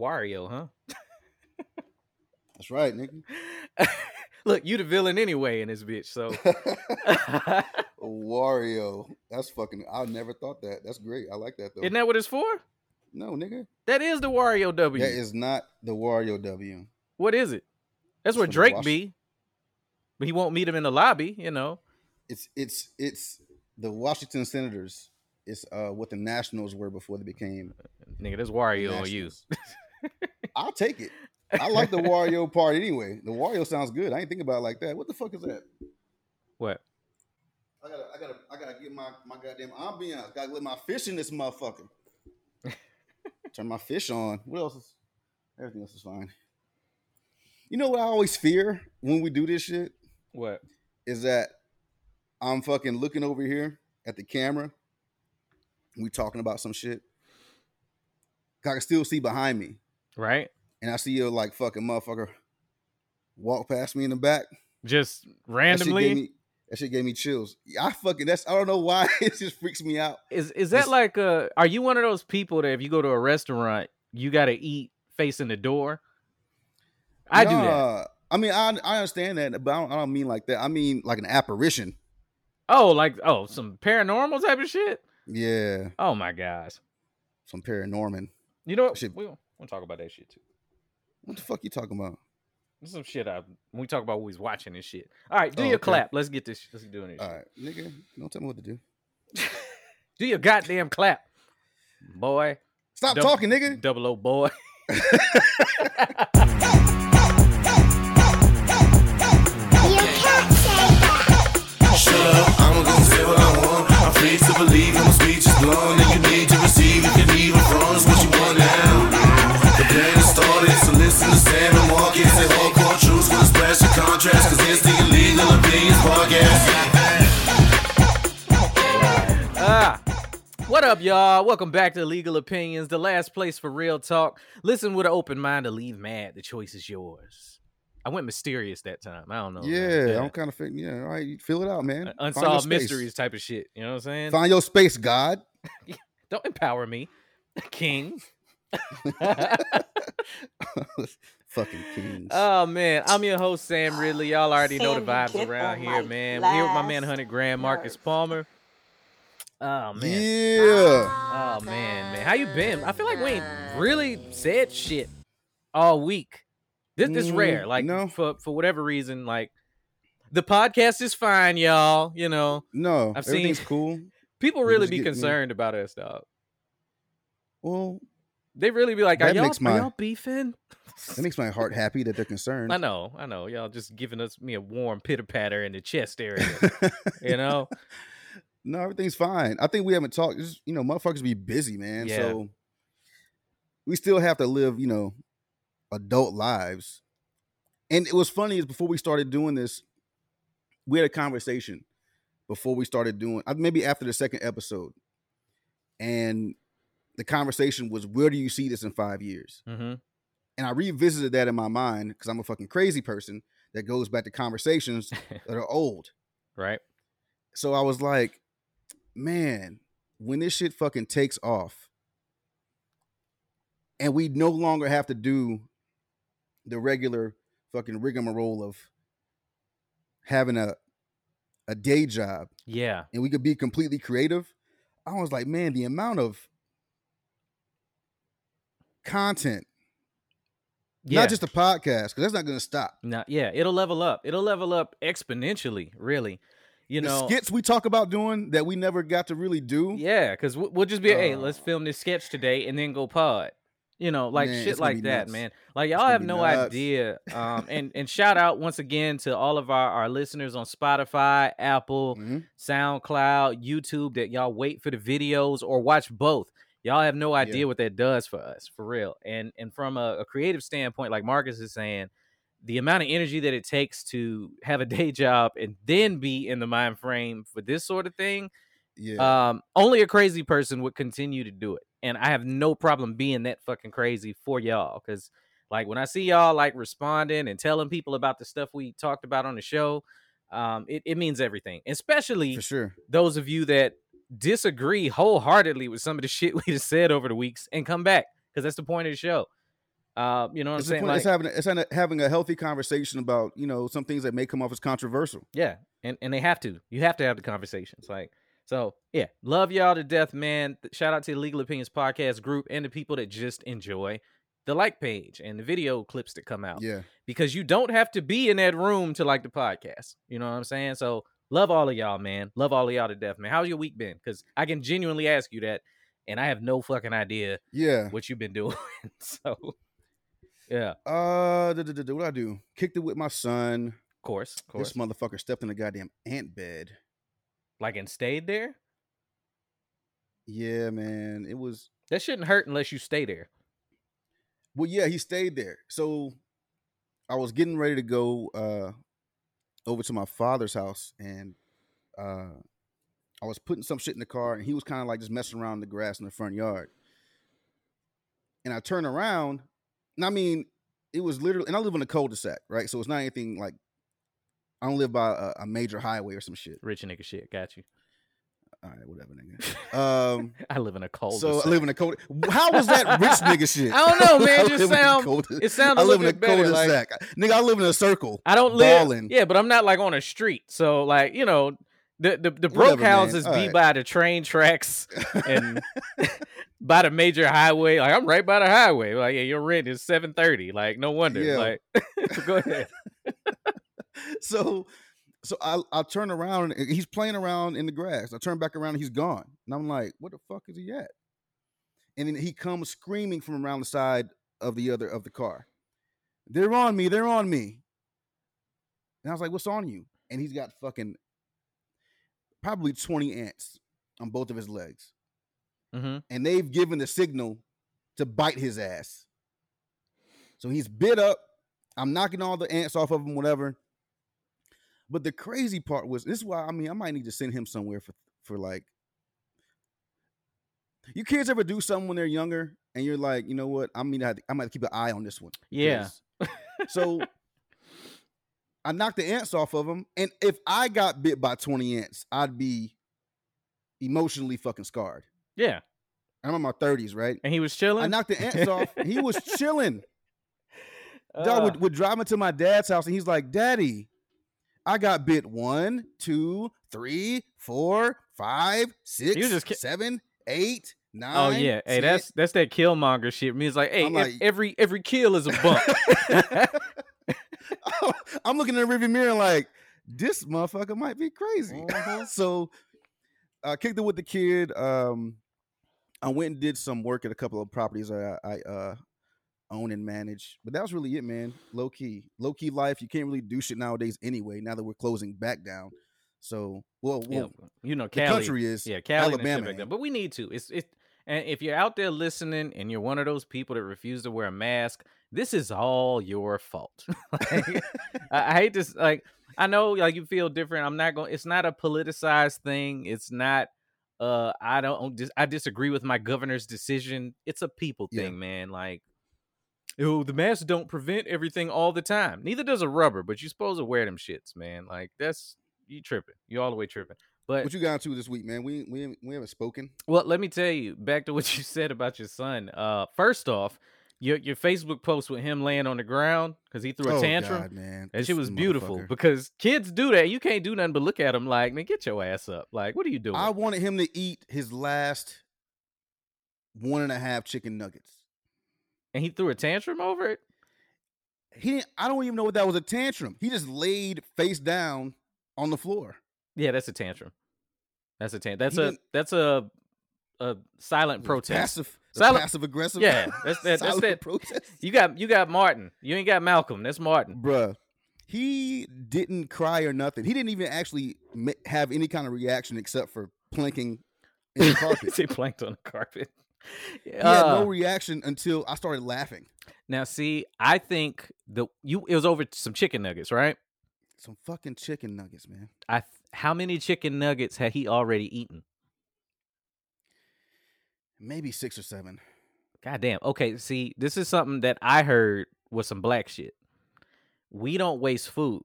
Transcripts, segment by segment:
Wario, huh? That's right, nigga. Look, you the villain anyway in this bitch. So Wario. That's fucking. I never thought that. That's great. I like that though. isn't that what it's for? no, nigga. That is the Wario W. That is not the Wario W. what is it? That's where It's from Drake Wash- be. But he won't meet him in the lobby, you know. It's it's it's the Washington Senators. It's uh what the Nationals were before they became. Nigga, that's Wario on you. Nationals. I'll take it. I like the Wario part anyway. The Wario sounds good. I ain't think about it like that. What the fuck is that? What? I gotta, I gotta, I gotta get my my goddamn ambiance. Gotta let my fish in this motherfucker. Turn my fish on. What else is? Everything else is fine. You know what I always fear when we do this shit What? is that I'm fucking looking over here at the camera. We talking about some shit. I can still see behind me, Right? and I see you like fucking motherfucker walk past me in the back. Just That shit gave randomly. me, that shit gave me chills. I fucking that's I don't know why it just freaks me out. Is is that Just- like uh are you one of those people that if you go to a restaurant, you gotta eat facing the door? I do that. I mean, I I understand that, but I don't, I don't mean like that. I mean like an apparition. Oh, like oh, some paranormal type of shit. Yeah, Oh my gosh. some paranorman. You know what? Shit. We'll, we'll talk about that shit too. What the fuck you talking about? This is some shit I when we talk about who's watching this shit. All right, do Oh, your okay. clap. Let's get this. Let's get doing this. All shit. right, nigga, don't tell me what to do. Do your goddamn clap, boy. Stop Dou- talking, nigga. Double O boy. You can't say that. Shut up, I'm gonna say what I want. I'm free to believe and my speech is blown. With of contrast. Cause it's the illegal opinions podcast. Ah, what up, y'all? Welcome back to Legal Opinions, the last place for real talk. Listen with an open mind to leave mad. The choice is yours. I went mysterious that time. I don't know. man. Yeah, I'm kind of figuring. Yeah, all right, you fill it out, man. Uh, Find your unsolved mysteries type of shit. You know what I'm saying? Find your space, God. Don't empower me, King. Fucking kings. Oh man, I'm your host Sam Ridley. Y'all already know the vibes around here, man. We're here with my man last Hundred Grand, Marcus nerves. Palmer. Oh man. yeah. Oh man, man, how you been? I feel like we ain't really said shit all week. This this Mm, rare, like no. for for whatever reason, like the podcast is fine, y'all. You know, No, I've seen- everything's cool. people really just be get- yeah. concerned about us, dog. Well, They really be like, "Are That y'all, makes are my- y'all beefing?" that makes my heart happy that they're concerned. I know, I know. Y'all just giving us me a warm pitter patter in the chest area. you know, no, everything's fine. I think we haven't talked. Just, you know, motherfuckers be busy, man. Yeah. So we still have to live, you know, adult lives. And it was funny is before we started doing this, we had a conversation before we started doing uh, maybe after the second episode. And the conversation was, where do you see this in five years? hmm And I revisited that in my mind because I'm a fucking crazy person that goes back to conversations that are old. right? So I was like, man, when this shit fucking takes off and we no longer have to do the regular fucking rigmarole of having a a day job Yeah, and we could be completely creative, I was like, man, the amount of content, yeah. not just a podcast, because that's not going to stop. No, yeah, it'll level up. It'll level up exponentially, really. You the know, skits we talk about doing that we never got to really do. yeah, because we'll just be, hey, Uh, let's film this sketch today and then go pod. You know, like Man, shit like that, nuts. man. Like y'all have no nuts. idea. Um, and and shout out once again to all of our our listeners on Spotify, Apple, Mhm. SoundCloud, YouTube that y'all wait for the videos or watch both. Y'all have no idea Yeah. what that does for us, for real. And and from a, a creative standpoint, like Marcus is saying, the amount of energy that it takes to have a day job and then be in the mind frame for this sort of thing, Yeah. um, only a crazy person would continue to do it. And I have no problem being that fucking crazy for y'all. Cause like when I see y'all like responding and telling people about the stuff we talked about on the show, um, it, it means everything. Especially for sure. those of you that disagree wholeheartedly with some of the shit we just said over the weeks and come back because that's the point of the show. Uh, you know what I'm It's, saying? point- Like, it's having a- it's having a- healthy conversation about you know some things that may come off as controversial. Yeah, and and they have to. You have to have the conversations. Like so, yeah. Love y'all to death, man. Shout out to the Legal Opinions podcast group and the people that just enjoy the like page and the video clips that come out. Yeah, Because you don't have to be in that room to like the podcast. You know what I'm saying? So love all of y'all, man. Love all of y'all to death, man. How's your week been? Because I can genuinely ask you that, and I have no fucking idea yeah. what you've been doing. so yeah, Uh, what I do? Kicked it with my son. course, of course. This motherfucker stepped in the goddamn ant bed. like and stayed there. Yeah, man. It was That shouldn't hurt unless you stay there. well, yeah. He stayed there. So I was getting ready to go uh over to my father's house, and uh I was putting some shit in the car, and he was kind of like just messing around in the grass in the front yard. And I turn around, and I mean, it was literally, and I live in a cul-de-sac, right? So it's not anything like I don't live by a, a major highway or some shit. Rich nigga shit. Got you. All right, whatever, nigga. Um, I live in a cold. so I live in a cul. How was that rich nigga shit? I don't know, man. It just live sound- cul-de- it sounded I a live in a little bit better, like- cul-de-sac, nigga. I live in a circle. I don't live. balling. Yeah, but I'm not like on a street. So like you know, the the, the broke Whatever, houses be Alright. by the train tracks and by the major highway. Like I'm right by the highway. Like yeah, your rent is seven thirty. Like no wonder. Yeah. Like go ahead. so so I I turn around and he's playing around in the grass. I turn back around and he's gone. And I'm like, what the fuck is he at? And then he comes screaming from around the side of the other of the car. They're on me, they're on me. And I was like, what's on you? And he's got fucking probably 20 ants on both of his legs. hmm And they've given the signal to bite his ass. So he's bit up. I'm knocking all the ants off of him, whatever. But the crazy part was this is why I mean I might need to send him somewhere for for like you kids ever do something when they're younger and you're like, you know what? I mean I I might keep an eye on this one. Yeah. So I knocked the ants off of him. And if I got bit by 20 ants, I'd be emotionally fucking scarred. Yeah. I'm in my 30s, right? And he was chilling. I knocked the ants off. He was chilling. Dog Uh, would, would drive me to my dad's house and he's like, Daddy, I got bit one, two, three, four, five, six, just ki- seven, eight, nine. Oh yeah, hey, 10. that's that's that Killmonger shit. Me, it's like, hey, like- every every kill is a bump. I'm looking in the rearview mirror like this motherfucker might be crazy. Mhm. so I kicked it with the kid. Um, I went and did some work at a couple of properties I, I uh, own and manage, but that was really it, man. Low key, low key life. You can't really do shit nowadays anyway. Now that we're closing back down, so well, yeah, you know, the country is yeah, Cali Alabama. But we need to. It's it. And if you're out there listening and you're one of those people that refuse to wear a mask, this is all your fault. Like, I, I hate this. Like, I know, like you feel different. I'm not going. It's not a politicized thing. It's not. Uh, I don't. I disagree with my governor's decision. It's a people Yeah. thing, man. Like, oh, the masks don't prevent everything all the time. Neither does a rubber. But you're supposed to wear them shits, man. Like, that's you tripping. You all the way tripping. But what you got to this week, man? We we we haven't spoken. well, let me tell you, back to what you said about your son. Uh first off, your your Facebook post with him laying on the ground because he threw a Oh, tantrum. God, man, That This shit was beautiful because kids do that. You can't do nothing but look at him like, man, get your ass up. Like, what are you doing? I wanted him to eat his last one and a half chicken nuggets. And he threw a tantrum over it. He didn't, I don't even know what that was a tantrum. He just laid face down on the floor. Yeah, that's a tantrum. That's a tantrum. That's He a that's a a silent protest. Passive, Silent- passive aggressive. Yeah, that's that- that's that- protest. You got you got Martin. You ain't got Malcolm. That's Martin. Bruh, he didn't cry or nothing. He didn't even actually have any kind of reaction except for plinking in the carpet. he planked on the carpet. He had no Uh, reaction until I started laughing. now, see, I think the you it was over some chicken nuggets, right? Some fucking chicken nuggets, man. I how many chicken nuggets had he already eaten? Maybe six or seven. God damn. Okay, see, this is something that I heard was some black shit. We don't waste food.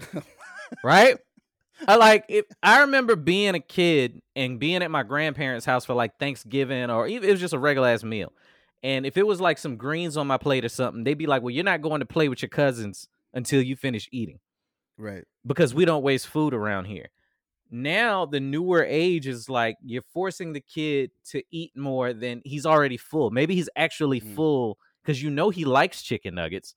right? I like if I remember being a kid and being at my grandparents' house for like Thanksgiving or even it was just a regular ass meal. And if it was like some greens on my plate or something, they'd be like, "Well, you're not going to play with your cousins until you finish eating Right. because we don't waste food around here." Now the newer age is like you're forcing the kid to eat more than he's already full. Maybe he's actually Mm. full because you know he likes chicken nuggets.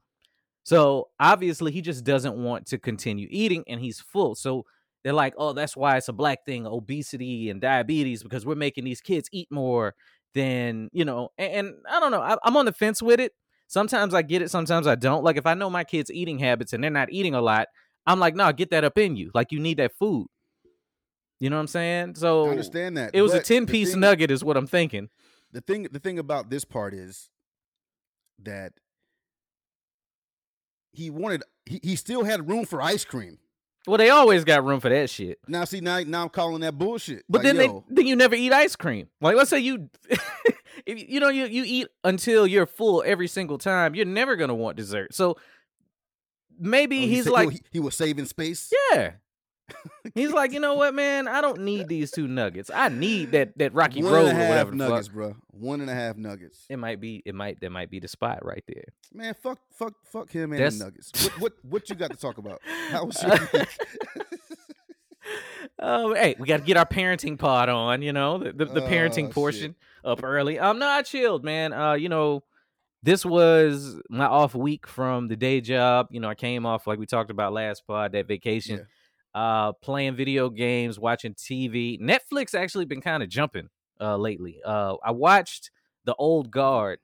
So obviously he just doesn't want to continue eating and he's full. So they're like, oh, that's why it's a black thing, obesity and diabetes, because we're making these kids eat more than, you know, and, and I don't know. I, I'm on the fence with it. Sometimes I get it, sometimes I don't. Like if I know my kids' eating habits and they're not eating a lot, I'm like, no, get that up in you. Like you need that food. You know what I'm saying? So I understand that. it was a 10 piece thing- nugget, is what I'm thinking. The thing the thing about this part is that he wanted he, he still had room for ice cream. Well, they always got room for that shit. Now see now now I'm calling that bullshit. But Like, then yo, they then you never eat ice cream. Like let's say you if you- know you you eat until you're full every single time, you're never gonna want dessert. So maybe oh, he he's said- like oh, he, he was saving space. Yeah. He's like, you know what, man? I don't need these two nuggets. I need that that Rocky One Road and or a half whatever the nuggets, fuck. bro. One and a half nuggets. It might be. It might. That might be the spot right there. Man, fuck, fuck, fuck him and That's- the nuggets. What, what, what you got to talk about? How was your? Oh, hey, we got to get our parenting pod on. You know, the the, the Oh, parenting shit. portion up early. Um, no, I chilled, man. Uh, you know, this was my off week from the day job. You know, I came off like we talked about last pod that vacation. Uh, playing video games, watching TV. Netflix actually been kind of jumping uh lately. Uh, I watched The Old Guard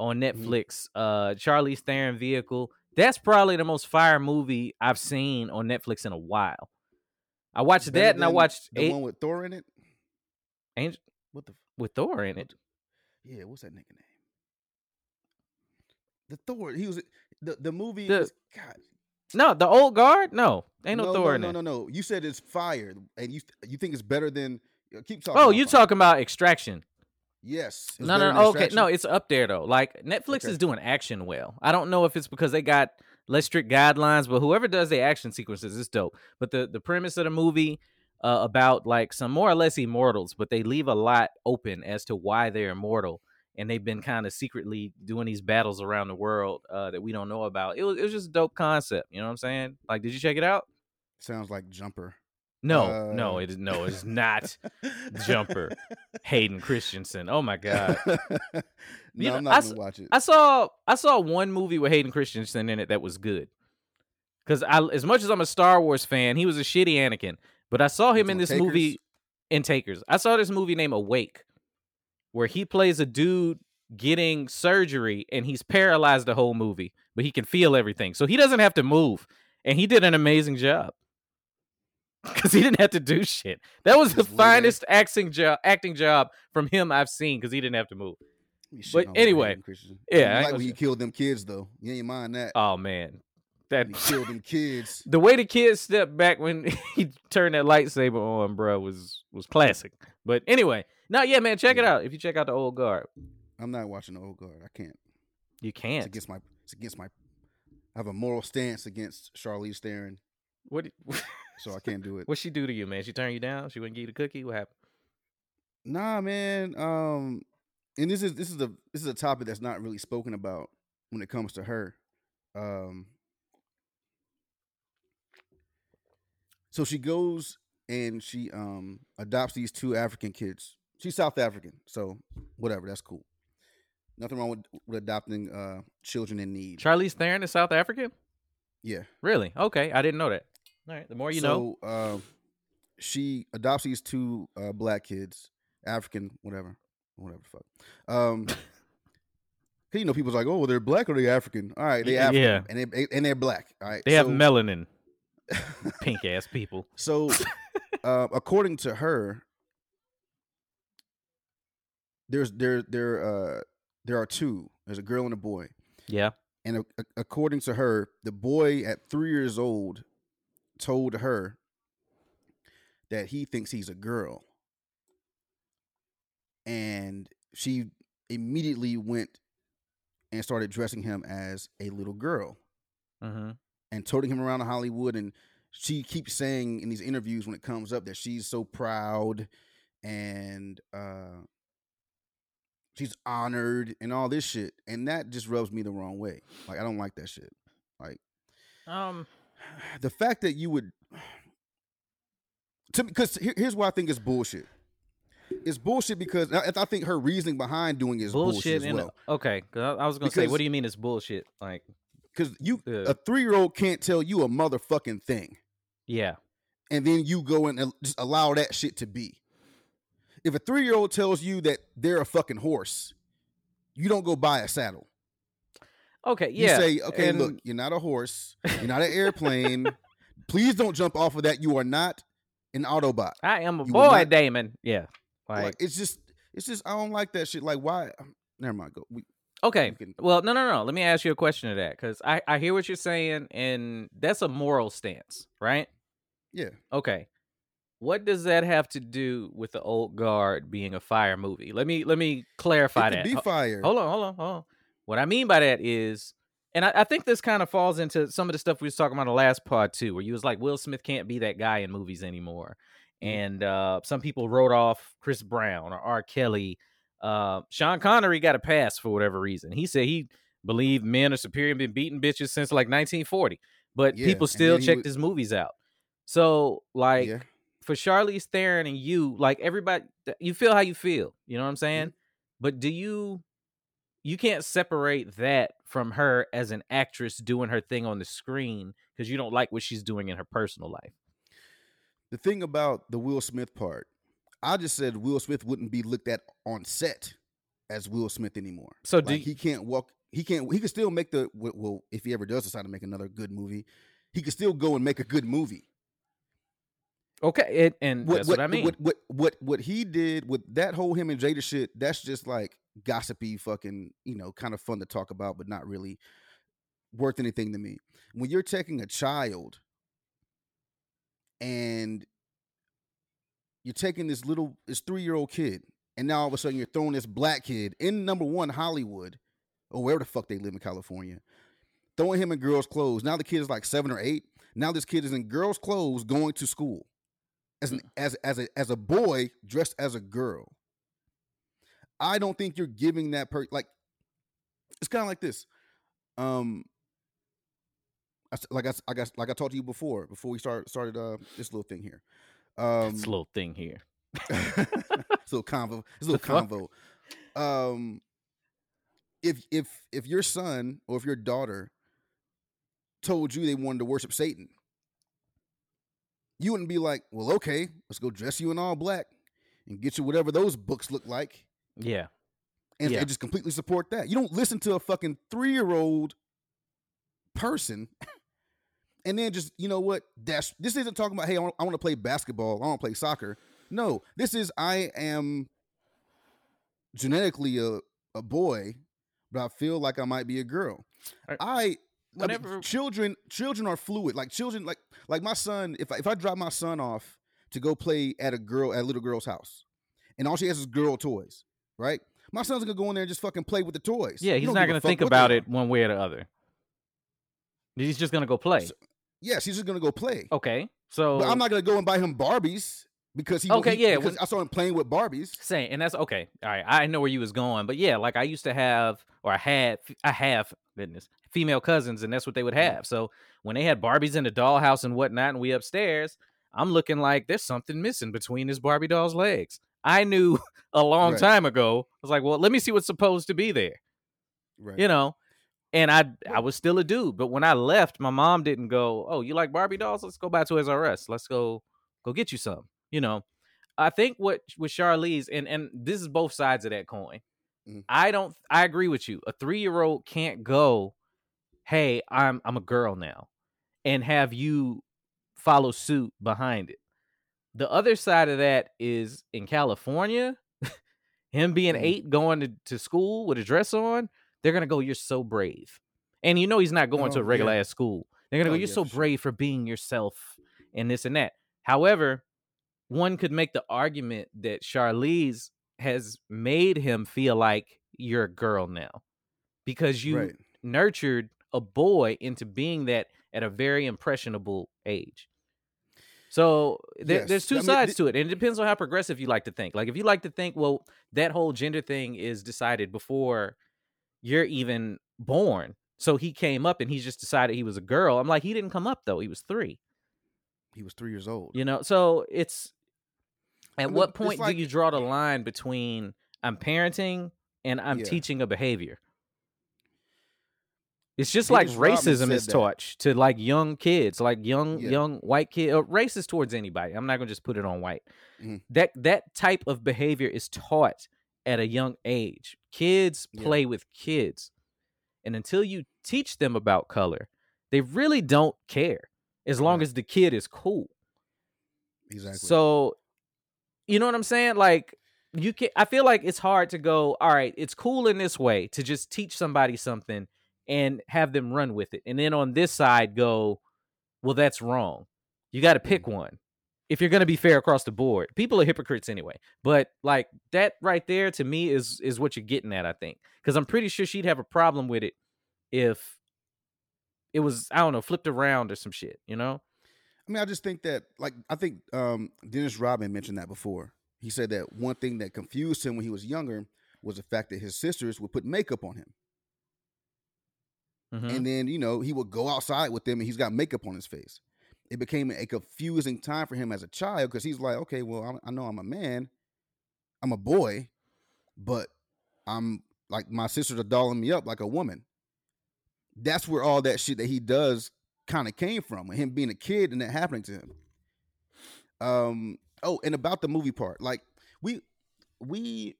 on Mm-hmm. Netflix. Uh, Charlize Theron vehicle. That's probably the most fire movie I've seen on Netflix in a while. I watched Better that and I watched the eight, one with Thor in it. Angel What the? f- with Thor in it. Yeah, what's that nigga name? The Thor. He was the the movie. The- was, God, No, the old guard. No, ain't no, no, Thor no, no, no, no. You said it's fire, and you you think it's better than? uh, Keep talking. Oh, you talking about Extraction? Yes. No, no, no. Okay, no, it's up there though. Like Netflix Okay. is doing action well. I don't know if it's because they got less strict guidelines, but whoever does the action sequences is dope. But the the premise of the movie uh, about like some more or less immortals, but they leave a lot open as to why they're immortal, and they've been kind of secretly doing these battles around the world uh, that we don't know about. It was it was just a dope concept. You know what I'm saying? Like, did you check it out? Sounds like Jumper. No, no, Uh, it is no, it's not. Jumper. Hayden Christensen. Oh my god. no, You know, I'm not gonna watch it. I saw I saw one movie with Hayden Christensen in it that was good. Cause I as much as I'm a Star Wars fan, he was a shitty Anakin. But I saw him in this Takers? movie in Takers. I saw this movie named Awake, where he plays a dude getting surgery and he's paralyzed the whole movie, but he can feel everything. So he doesn't have to move. And he did an amazing job. Cause he didn't have to do shit. That was the Just there. finest acting job acting job from him I've seen because he didn't have to move. But anyway, yeah, I You like when he shit. killed them kids though. You ain't mind that. Oh man. That killed them kids. the way the kids stepped back when he turned that lightsaber on, bro, was was classic. But anyway, no, yeah, man, check it out. If you check out the old guard, I'm not watching the old guard. I can't. you can't. It's against my. It's against my. I have a moral stance against Charlize Theron, What did- so I can't do it. what she do to you, man? She turn you down? She wouldn't give you the cookie? What happened? Nah, man. Um, and this is this is a this is a topic that's not really spoken about when it comes to her. Um, so she goes and she um adopts these two African kids. She's South African, so whatever, that's cool. Nothing wrong with, with adopting uh children in need. Charlize Theron is South African? yeah, Really? Okay, I didn't know that. All right, the more you know. so, um, she adopts these two uh, black kids, African, whatever, whatever the fuck. Um, you know, people's like, oh, they're black or they're African. All right, they African, yeah. and they and they're black. All right, They have melanin, pink ass people. so, uh, according to her, there's there there uh there are two. There's a girl and a boy. Yeah. And a- a- according to her, the boy at three years old told her that he thinks he's a girl. And she immediately went and started dressing him as a little girl Mm-hmm. and toting him around Hollywood. And she keeps saying in these interviews when it comes up that she's so proud and uh, she's honored and all this shit, and that just rubs me the wrong way. Like I don't like that shit. Like Um, the fact that you would to because here's why I think it's bullshit. It's bullshit because I, I think her reasoning behind doing it is bullshit, bullshit. well. okay, I, I was gonna say, what do you mean it's bullshit? Like, Because you, Yeah. a three year old can't tell you a motherfucking thing, yeah, and then you go and just allow that shit to be. If a three year old tells you that they're a fucking horse, you don't go buy a saddle. okay, yeah. You say, okay, and- look, you're not a horse, you're not an airplane. Please don't jump off of that. You are not an Autobot. I am a you boy, not- Damon. Yeah, like, Like, it's just, it's just, I don't like that shit. Like, why? Um, never mind. Go. We, okay. we can- Well, no, no, no. Let me ask you a question to that because I I hear what you're saying, and that's a moral stance, right? yeah. Okay. What does that have to do with the old guard being a fire movie? Let me let me clarify It could that. be fire. Hold on, hold on, hold on. What I mean by that is, and I, I think this kind of falls into some of the stuff we was talking about in the last part too, where you was like, Will Smith can't be that guy in movies anymore. Mhm. And uh, some people wrote off Chris Brown or R. Kelly. Uh, Sean Connery got a pass for whatever reason. He said he believed men are superior and been beating bitches since like 1940, but Yeah, people still checked would- his movies out. So like yeah. For Charlize Theron and you, like everybody, you feel how you feel. You know what I'm mm-hmm. saying? But do you? You can't separate that from her as an actress doing her thing on the screen because you don't like what she's doing in her personal life. The thing about the Will Smith part, I just said Will Smith wouldn't be looked at on set as Will Smith anymore. So do Like, you- he can't walk. He can't. He can still make the. Well, if he ever does decide to make another good movie, he can still go and make a good movie. Okay, it, and What, that's what, what I mean. What, what what what he did with that whole him and Jada shit, that's just like gossipy, fucking, you know, kind of fun to talk about, but not really worth anything to me. When you're taking a child and you're taking this little this three year old kid, and now all of a sudden you're throwing this black kid in number one Hollywood, or wherever the fuck they live in California, throwing him in girls' clothes. Now the kid is like seven or eight. Now this kid is in girls' clothes going to school as an as as a as a boy dressed as a girl. I don't think you're giving that per like it's kind of like this. Um I like I, I guess like I talked to you before before we start started uh this little thing here. Um this little thing here. this little convo, this little The fuck? convo. Um, if if if your son or if your daughter told you they wanted to worship Satan, you wouldn't be like, "Well, okay, let's go dress you in all black and get you whatever those books look like," Yeah, and, Yeah. and just completely support that. You don't listen to a fucking three year old person. And then just you know what? That's this isn't talking about. Hey, I want, I want to play basketball. I want to play soccer. No, this is I am genetically a, a boy, but I feel like I might be a girl. I, I mean, children children are fluid. Like children, like like my son. If I, if I drop my son off to go play at a girl at a little girl's house, and all she has is girl toys, right? My son's gonna go in there and just fucking play with the toys. yeah. He's not gonna think about it one way or the other. He's just gonna go play. So- Yeah, she's just gonna go play. okay, so But I'm not gonna go and buy him Barbies because he Okay, he- yeah, because when- I saw him playing with Barbies. saying, and that's okay. All right, I know where you was going, but yeah, like I used to have, or I had, I have, goodness, female cousins, and that's what they would Mhm. have. So when they had Barbies in the dollhouse and whatnot, and we upstairs, I'm looking like there's something missing between this Barbie doll's legs. I knew a long Right. time ago. I was like, well, let me see what's supposed to be there, Right. you know. And I, I was still a dude, but when I left, my mom didn't go. Oh, you like Barbie dolls? Let's go by Toys R Us. Let's go, go get you some. You know, I think what with Charlize, and and this is both sides of that coin. Mhm. I don't. I agree with you. A three year old can't go, "Hey, I'm I'm a girl now," and have you follow suit behind it. The other side of that is in California, him being Mhm. eight going to, to school with a dress on, they're gonna go, You're so brave. And you know he's not going to Oh, a regular yeah. ass school. They're gonna Oh, go, You're so brave for being yourself and this and that. However, one could make the argument that Charlize has made him feel like you're a girl now. Because you right. nurtured a boy into being that at a very impressionable age. So there, Yes. there's two I mean, sides thi- to it, and it depends on how progressive you like to think. Like if you like to think, well, that whole gender thing is decided before you're even born. So he came up and he just decided he was a girl. I'm like, he didn't come up though. He was three. He was three years old. You know, so it's at mean, what point like- do you draw the line between I'm parenting and I'm Yeah. teaching a behavior? It's just Dennis like racism is taught to like young kids, like young Yeah. young white kid, or racist towards anybody. I'm not gonna just put it on white. Mhm. That that type of behavior is taught at a young age. Kids Yeah. play with kids, and until you teach them about color, they really don't care as long as the kid is cool. Exactly. So, you know what I'm saying? Like, you can. I feel like it's hard to go. All right, it's cool in this way to just teach somebody something and have them run with it, and then on this side go, well, that's wrong. You got to Mm. pick one if you're going to be fair across the board. People are hypocrites anyway, but like that right there to me is is what you're getting at. I think because I'm pretty sure she'd have a problem with it if it was I don't know flipped around or some shit. You know? I mean, I just think that, like, I think um, Dennis Rodman mentioned that before. He said that one thing that confused him when he was younger was the fact that his sisters would put makeup on him. Mhm. And then, you know, he would go outside with them and he's got makeup on his face. It became a confusing time for him as a child because he's like, okay, well, I'm, I know I'm a man, I'm a boy, but I'm like, my sisters are dolling me up like a woman. That's where all that shit that he does kind of came from, him being a kid and that happening to him. Um, oh, and about the movie part, like, we, we,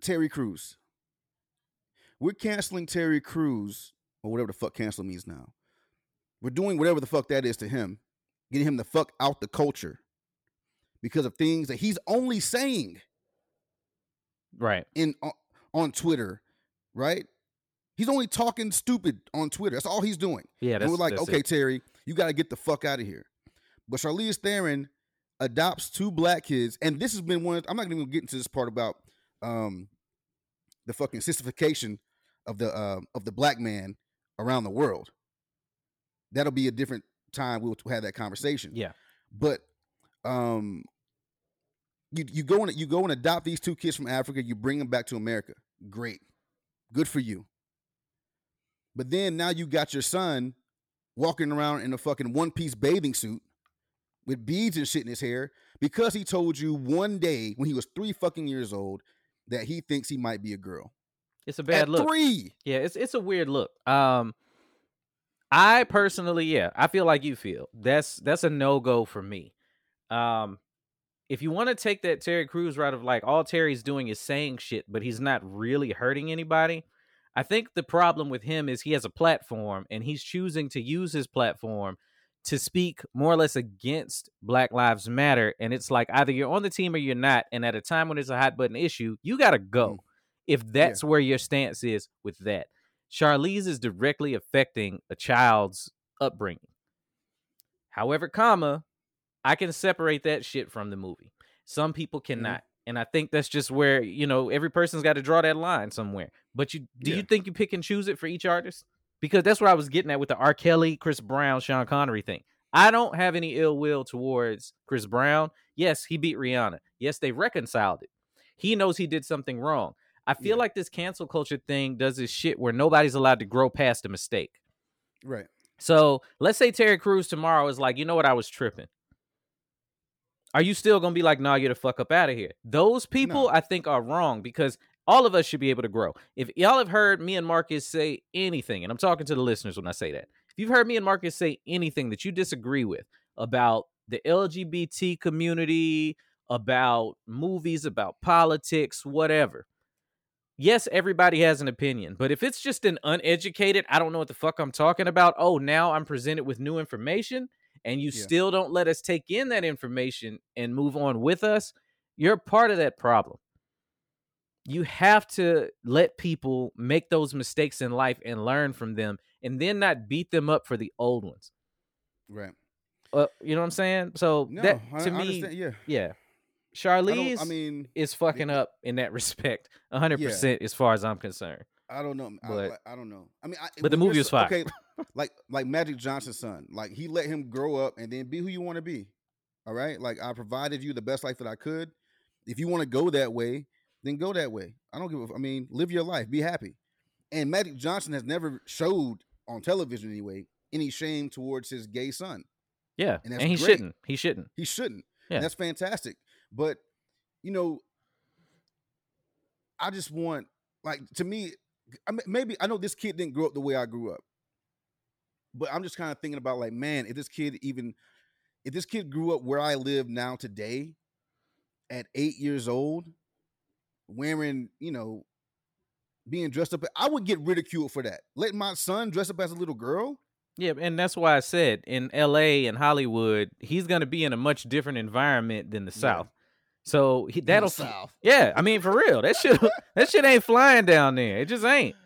Terry Crews, we're canceling Terry Crews or whatever the fuck cancel means now. We're doing whatever the fuck that is to him, getting him the fuck out the culture because of things that he's only saying Right. in on, on Twitter, right? He's only talking stupid on Twitter. That's all he's doing. Yeah. That's, and we're like, okay, it. Terry, you got to get the fuck out of here. But Charlize Theron adopts two black kids, and this has been one. Of, I'm not going to get into this part about um the fucking sissification of the uh, of the black man around the world. That'll be a different time. We'll have that conversation. Yeah. But um, you you go and you go and adopt these two kids from Africa. You bring them back to America. Great, good for you. But then now you got your son walking around in a fucking one piece bathing suit with beads and shit in his hair because he told you one day when he was three fucking years old that he thinks he might be a girl. It's a bad At look. three. Yeah, it's it's a weird look. Um I personally, yeah, I feel like you feel. That's that's a no-go for me. Um if you want to take that Terry Crews route of like all Terry's doing is saying shit, but he's not really hurting anybody, I think the problem with him is he has a platform and he's choosing to use his platform to speak more or less against Black Lives Matter. And it's like either you're on the team or you're not. And at a time when it's a hot button issue, you got to go Mm. If that's where your stance is with that. Charlize is directly affecting a child's upbringing. However, comma, I can separate that shit from the movie. Some people mm-hmm. cannot. And I think that's just where, you know, every person's got to draw that line somewhere. But you do Yeah. you think you pick and choose it for each artist? Because that's where I was getting at with the R. Kelly, Chris Brown, Sean Connery thing. I don't have any ill will towards Chris Brown. Yes, he beat Rihanna. Yes, they reconciled it. He knows he did something wrong. I feel Yeah. like this cancel culture thing does this shit where nobody's allowed to grow past a mistake. Right. So let's say Terry Crews tomorrow is like, you know what, I was tripping. Are you still gonna be like, nah, get the fuck up out of here? Those people No. I think are wrong because all of us should be able to grow. If y'all have heard me and Marcus say anything, and I'm talking to the listeners when I say that, if you've heard me and Marcus say anything that you disagree with about the LGBT community, about movies, about politics, whatever. Yes, everybody has an opinion, but if it's just an uneducated, I don't know what the fuck I'm talking about. Oh, now I'm presented with new information and you Yeah. still don't let us take in that information and move on with us, you're part of that problem. You have to let people make those mistakes in life and learn from them and then not beat them up for the old ones. Right. Uh, you know what I'm saying? So No, that to I me, understand. Yeah. yeah. I, Charlize don't, I mean, is fucking up in that respect, 100% as far as I'm concerned. I don't know. But- I, I don't know. I mean, I, but the movie was fine. Okay, like like Magic Johnson's son. Like he let him grow up and then be who you want to be. All right. Like I provided you the best life that I could. If you want to go that way, then go that way. I don't give a. I mean, live your life, be happy. And Magic Johnson has never showed on television anyway any shame towards his gay son. Yeah, And and, he great. shouldn't. He shouldn't. He shouldn't. Yeah. And that's fantastic. But you know, I just want like to me, I mean, maybe I know this kid didn't grow up the way I grew up, but I'm just kind of thinking about like, man, if this kid even if this kid grew up where I live now today, at eight years old, wearing you know, being dressed up, I would get ridiculed for that. Let my son dress up as a little girl. Yeah, and that's why I said in L.A. and Hollywood, he's going to be in a much different environment than the Yeah. South. So he, that'll. South. Yeah, I mean for real, that shit that shit ain't flying down there. It just ain't.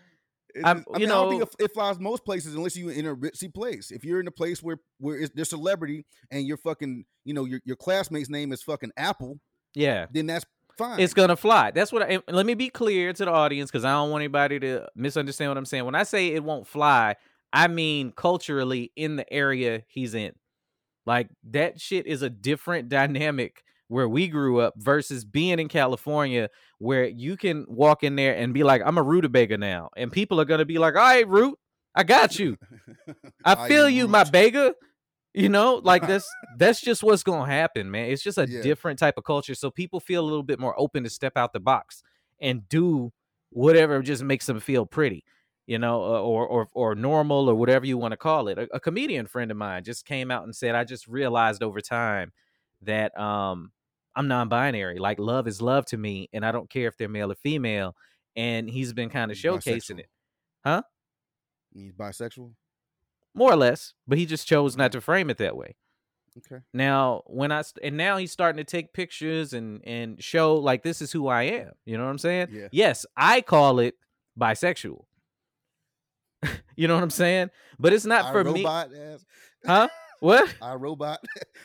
It's I'm- just- I you mean, I don't think know- it, flies most places unless you're in a ritzy place. If you're in a place where where there's celebrity and your fucking, you know, your, your classmate's name is fucking Apple, Yeah, then that's fine. it's gonna fly. That's what. I, let me be clear to the audience because I don't want anybody to misunderstand what I'm saying. When I say it won't fly, I mean culturally in the area he's in. Like that shit is a different dynamic where we grew up versus being in California where you can walk in there and be like, I'm a rutabaga now. And people are gonna be like, all right, root, I got you. I feel am you, my Groot. bega. You know, like that's that's just what's gonna happen, man. It's just a Yeah. different type of culture. So people feel a little bit more open to step out the box and do whatever just makes them feel pretty, you know, uh, or or or normal or whatever you want to call it. A, a comedian friend of mine just came out and said, I just realized over time that um I'm non-binary. Like love is love to me, and I don't care if they're male or female. And he's been kind of showcasing bisexual. it, huh? He's bisexual. more or less, but he just chose not to frame it that way. Okay. Now, when I st- and now he's starting to take pictures and and show like this is who I am. You know what I'm saying? Yeah. Yes, I call it bisexual. you know what I'm saying? But it's not I for me. ass. Huh? What? I robot.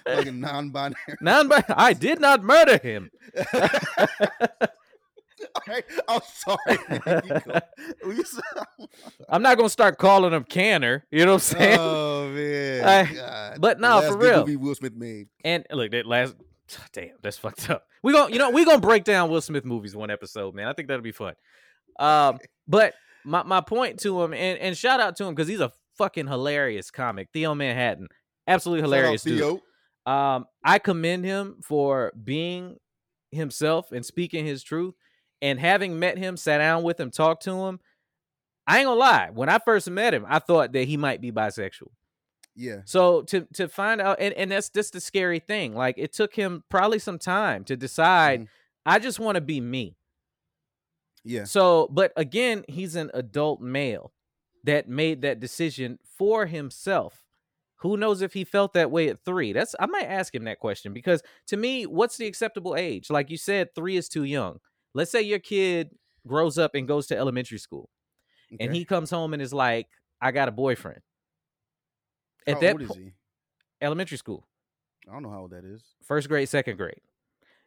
fucking non-binary. Non-binary. I did not murder him. Right. I'm sorry. man. Keep going. We s- I'm not gonna start calling him Canner. You know what I'm saying? oh man. I- but no, for real. movie Will Smith made. And look, that last damn, that's fucked up. We gonna, you know, we gonna break down Will Smith movies one episode, man. I think that'll be fun. Um, but my, my point to him, and, and shout out to him because he's a fucking hilarious comic. Theo Manhattan. Absolutely hilarious dude. Um, I commend him for being himself and speaking his truth. And having met him, sat down with him, talked to him. I ain't gonna lie. When I first met him, I thought that he might be bisexual. Yeah. So to to find out, and, and that's just the scary thing. Like it took him probably some time to decide. Mhm. I just want to be me. Yeah. So, but again, he's an adult male that made that decision for himself. Who knows if he felt that way at three? That's I might ask him that question because to me, what's the acceptable age? Like you said, three is too young. Let's say your kid grows up and goes to elementary school, and he comes home and is like, "I got a boyfriend." How At that old is po- he? elementary school, I don't know how old that is. first grade, second grade.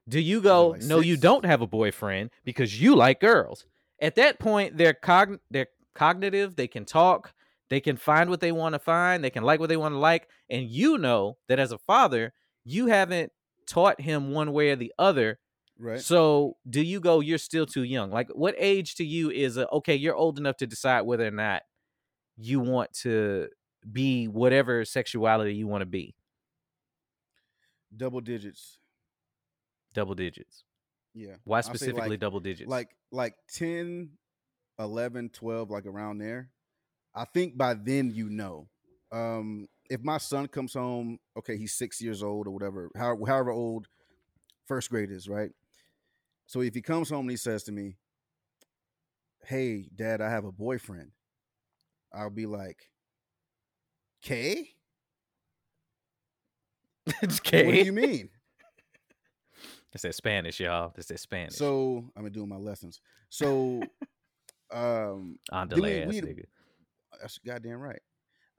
Do you go, like no, you don't have a boyfriend because you like girls? At that point, they're cogn- they're cognitive, they can talk, they can find what they want to find, they can like what they want to like, and you know that as a father, you haven't taught him one way or the other. Right. So, do you go, you're still too young? Like, what age to you is a, okay, you're old enough to decide whether or not you want to be whatever sexuality you want to be? Double digits. Double digits. Yeah. Why specifically like- double digits? Like like 10, 11, 12, like around there. I think by then you know. Um, if my son comes home, okay, he's six years old or whatever, however, however old first grade is, right? So if he comes home and he says to me, Hey, dad, I have a boyfriend, I'll be like, Okay? okay. What do you mean? It's that Spanish, y'all. It's that Spanish. So I'm doing my lessons. So um on then we- delay we- nigga. That's goddamn right.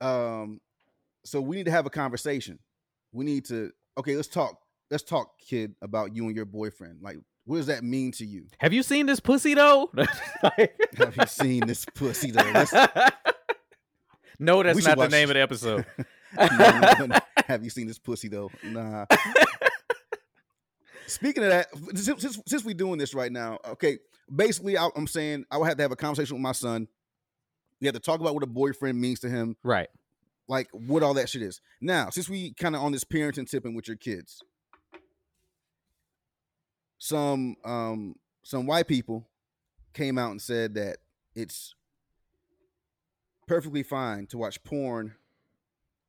Um, so we need to have a conversation. We need to okay. Let's talk. Let's talk, kid, about you and your boyfriend. Like, what does that mean to you? Have you seen this pussy though? Have you seen this pussy though? Let's, no, that's not the name of the episode. Have you seen this pussy though? Nah. Speaking of that, since, since, since we're doing this right now, okay, basically, I, I'm saying I would have to have a conversation with my son. We have to talk about what a boyfriend means to him, right. like what all that shit is. Now, since we kind of on this parenting tipping with your kids, some um some white people came out and said that it's perfectly fine to watch porn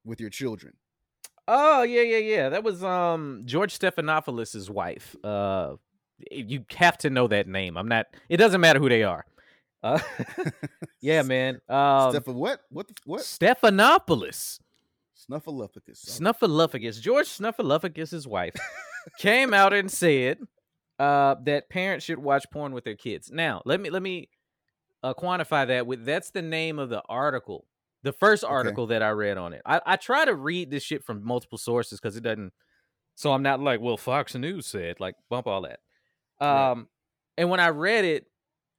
with your children. Oh yeah, yeah, yeah. That was um George Stephanopoulos' wife. Uh, you have to know that name. I'm not. It doesn't matter who they are. Uh, yeah, man. Um, Steph, what? What? The, what? Stephanopoulos, Snuffleupagus. Snuffleupagus, George Snuffleupagus' wife, came out and said uh, that parents should watch porn with their kids. Now, let me let me uh, quantify that with that's the name of the article, the first Okay. article that I read on it. I, I try to read this shit from multiple sources because it doesn't. So I'm not like, well, Fox News said, like, bump all that. Um, and when I read it,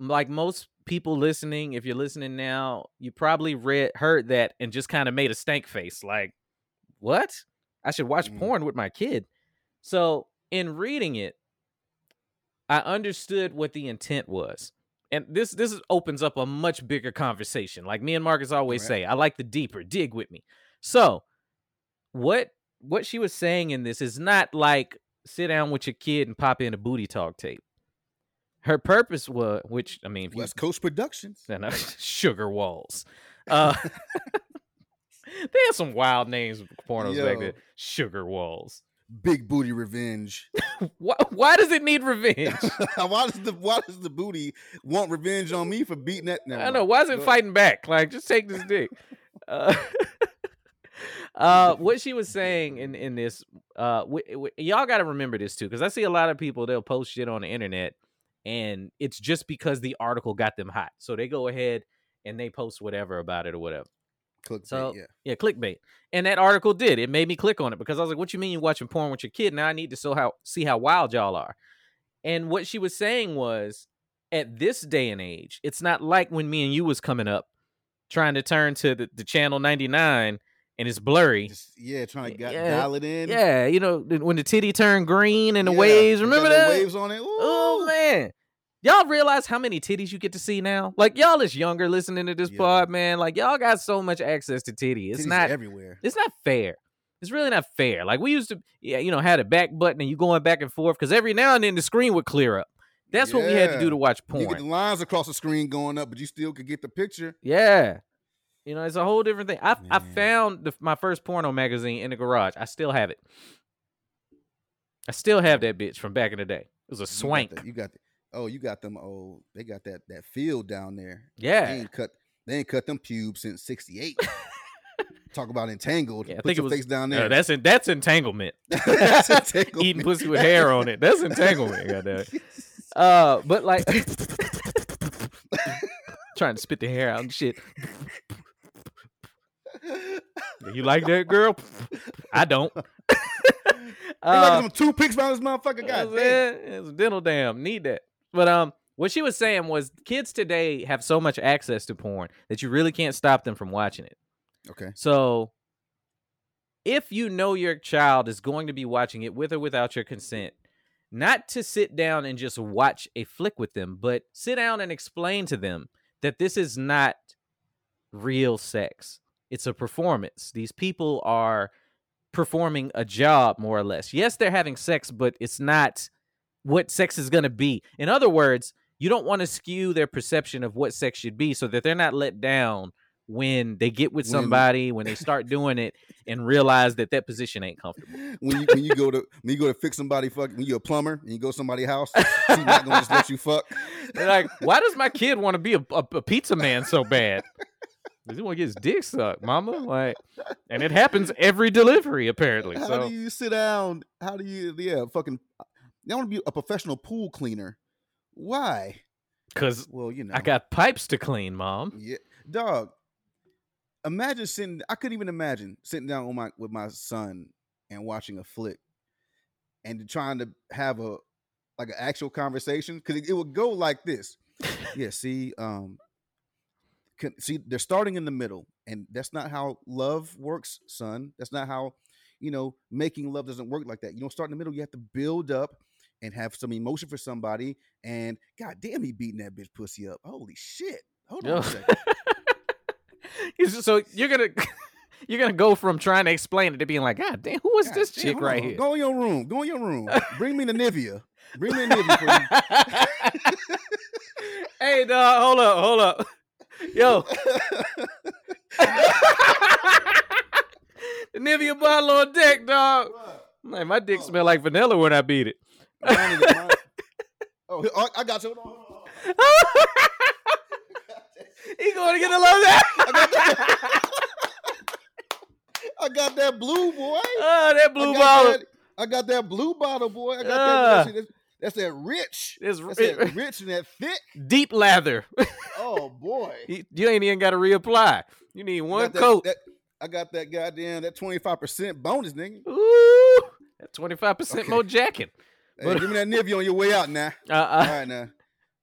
like most people listening, if you're listening now, you probably read heard that and just kind of made a stank face, like, what? I should watch Mm. porn with my kid. So in reading it, I understood what the intent was. And this this is- opens up a much bigger conversation. Like me and Marcus always Right. say, I like the deeper, dig with me. So what what she was saying in this is not like sit down with your kid and pop in a booty talk tape. Her purpose was, which I mean, if you West Coast Productions. and, uh, sugar walls. Uh, they had some wild names pornos back then. Sugar walls. Big booty revenge. Why, why does it need revenge? why does the why does the booty want revenge on me for beating that? Never I know. Why is Go it ahead. fighting back? Like, just take this dick. Uh, uh, what she was saying in in this, uh, w- w- y'all got to remember this too, because I see a lot of people they'll post shit on the internet, and it's just because the article got them hot, so they go ahead and they post whatever about it or whatever. Clickbait, So- yeah. Yeah, clickbait. And that article did. It made me click on it because I was like, "What you mean you're watching porn with your kid?" Now I need to so how see how wild y'all are. And what she was saying was, at this day and age, it's not like when me and you was coming up, trying to turn to the, the channel ninety nine and it's blurry. Just, yeah, trying to got, Yeah, dial it in. Yeah, you know when the titty turned green and the Yeah, waves. Remember the that? waves on it. Oh Ooh. Man. Y'all realize how many titties you get to see now? Like y'all is younger listening to this Yeah. pod, man. Like y'all got so much access to titty. It's Titties not everywhere. it's not fair. It's really not fair. Like we used to, yeah, you know, had a back button and you going back and forth because every now and then the screen would clear up. That's what we had to do to watch porn. You get the lines across the screen going up, but you still could get the picture. Yeah, you know, it's a whole different thing. I I found the, my first porno magazine in the garage. I still have it. I still have that bitch from back in the day. It was a You got swank. the- You got, the, oh, you got them. Oh, they got that that field down there. Yeah, They ain't cut. They ain't cut them pubes since '68. Talk about entangled. Yeah, I Put think it your was- face down Uh, there. that's en- that's entanglement. That's entanglement. Eating pussy with hair on it. That's entanglement. goddamn it. Uh, but like trying to spit the hair out and shit. You like that, girl? I don't. Uh, like them two picks around this motherfucker. Yeah, God damn. It's a dental dam. Need that. But um, what she was saying was kids today have so much access to porn that you really can't stop them from watching it. Okay. So if you know your child is going to be watching it with or without your consent, not to sit down and just watch a flick with them, but sit down and explain to them that this is not real sex. It's a performance. These people are performing a job more or less. Yes, they're having sex, but it's not what sex is going to be. In other words, you don't want to skew their perception of what sex should be so that they're not let down when they get with When- somebody, when they start doing it and realize that that position ain't comfortable. When you when you go to when you go to fix somebody fuck when you're a plumber and you go to somebody's house, she's not gonna just let you fuck. They're like, why does my kid want to be a, a, a pizza man so bad? Does he want to get his dick sucked, mama? Like, and it happens every delivery apparently. How So do you sit down? How do you yeah, fucking I want to be a professional pool cleaner. Why? because Well, you know. I got pipes to clean, mom. Yeah, dog. Imagine sitting. I couldn't even imagine sitting down with my with my son and watching a flick, and trying to have a like an actual conversation because it, it would go like this. yeah, see, um, see, they're starting in the middle, and that's not how love works, son. That's not how you know making love doesn't work like that. You don't start in the middle. You have to build up and have some emotion for somebody. And god damn, he beating that bitch pussy up. Holy shit! Hold on Yo. a second. So you're gonna you're gonna go from trying to explain it to being like, God damn, who is God this damn, chick right on. here? Go in your room. Go in your room. Bring me the Nivea. Bring me the Nivea. Hey dog, hold up, hold up. Yo. the Nivea bottle on deck, dog. Man, my dick smell like vanilla when I beat it. Mine- Oh, I- got you. Hold on, hold on. he going to get a load of that. I got that blue boy. oh, that blue I bottle. That, I got that blue bottle, boy. I got Ah. that. That's, that rich. It's That's that rich and that thick. deep lather. Oh boy. you you ain't even got to reapply. You need one that- coat. that- I got that goddamn that twenty five percent bonus, nigga. Ooh, that 25% Okay. more jacket. Hey, But- give me that Nivea on your way out now. Uh, All uh, right now.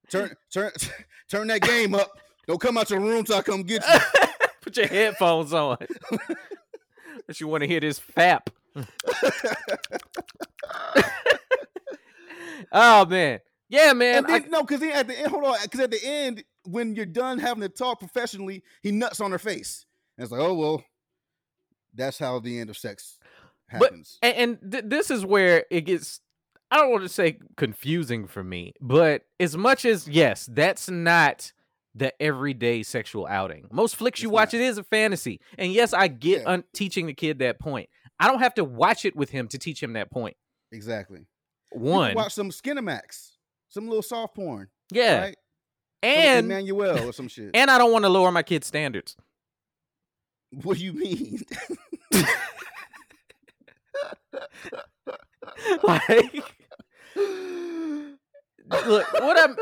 Turn turn turn that game up. Don't come out your room till I come get you. put your headphones on. Unless you want to hear this fap. Oh, man. Yeah, man. And I- no, because then at the end, hold on, because at the end, when you're done having to talk professionally, he nuts on her face. And it's like, oh well, that's how the end of sex But- happens. and, and th- this is where it gets i don't want to say confusing for me but as much as yes that's not the everyday sexual outing most flicks you It's watch not. it is a fantasy and yes i get Yeah. un- teaching the kid that point i don't have to watch it with him to teach him that point exactly. One watch some Skinamax, some little soft porn, yeah right? Some and Emmanuel or some shit. and i don't want to lower my kid's standards what do you mean? like look what i'm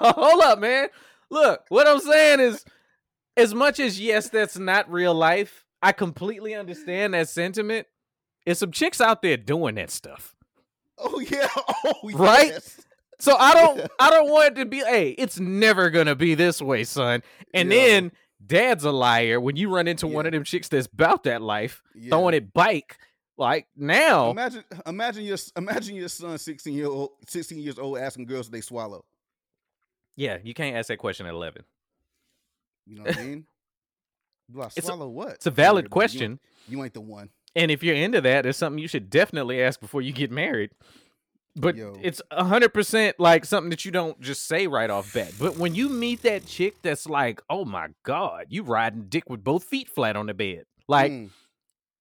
hold up man look what i'm saying is as much as yes that's not real life i completely understand that sentiment there's some chicks out there doing that stuff oh yeah, oh Right? yes. so i don't i don't want it to be hey it's never gonna be this way son and Yeah. then dad's a liar when you run into one of them chicks that's about that life Yeah. throwing it bike like now Imagine, imagine your imagine your son, sixteen year old, sixteen years old, asking girls if they swallow. yeah you can't ask that question at 11 You know what I mean? Do I It's a- swallow what? it's a valid the- you- question You ain't the one. And if you're into that, it's something you should definitely ask before you get married. But Yo. it's hundred percent like something that you don't just say right off bat. But when you meet that chick that's like, oh my god, you riding dick with both feet flat on the bed, like Mm,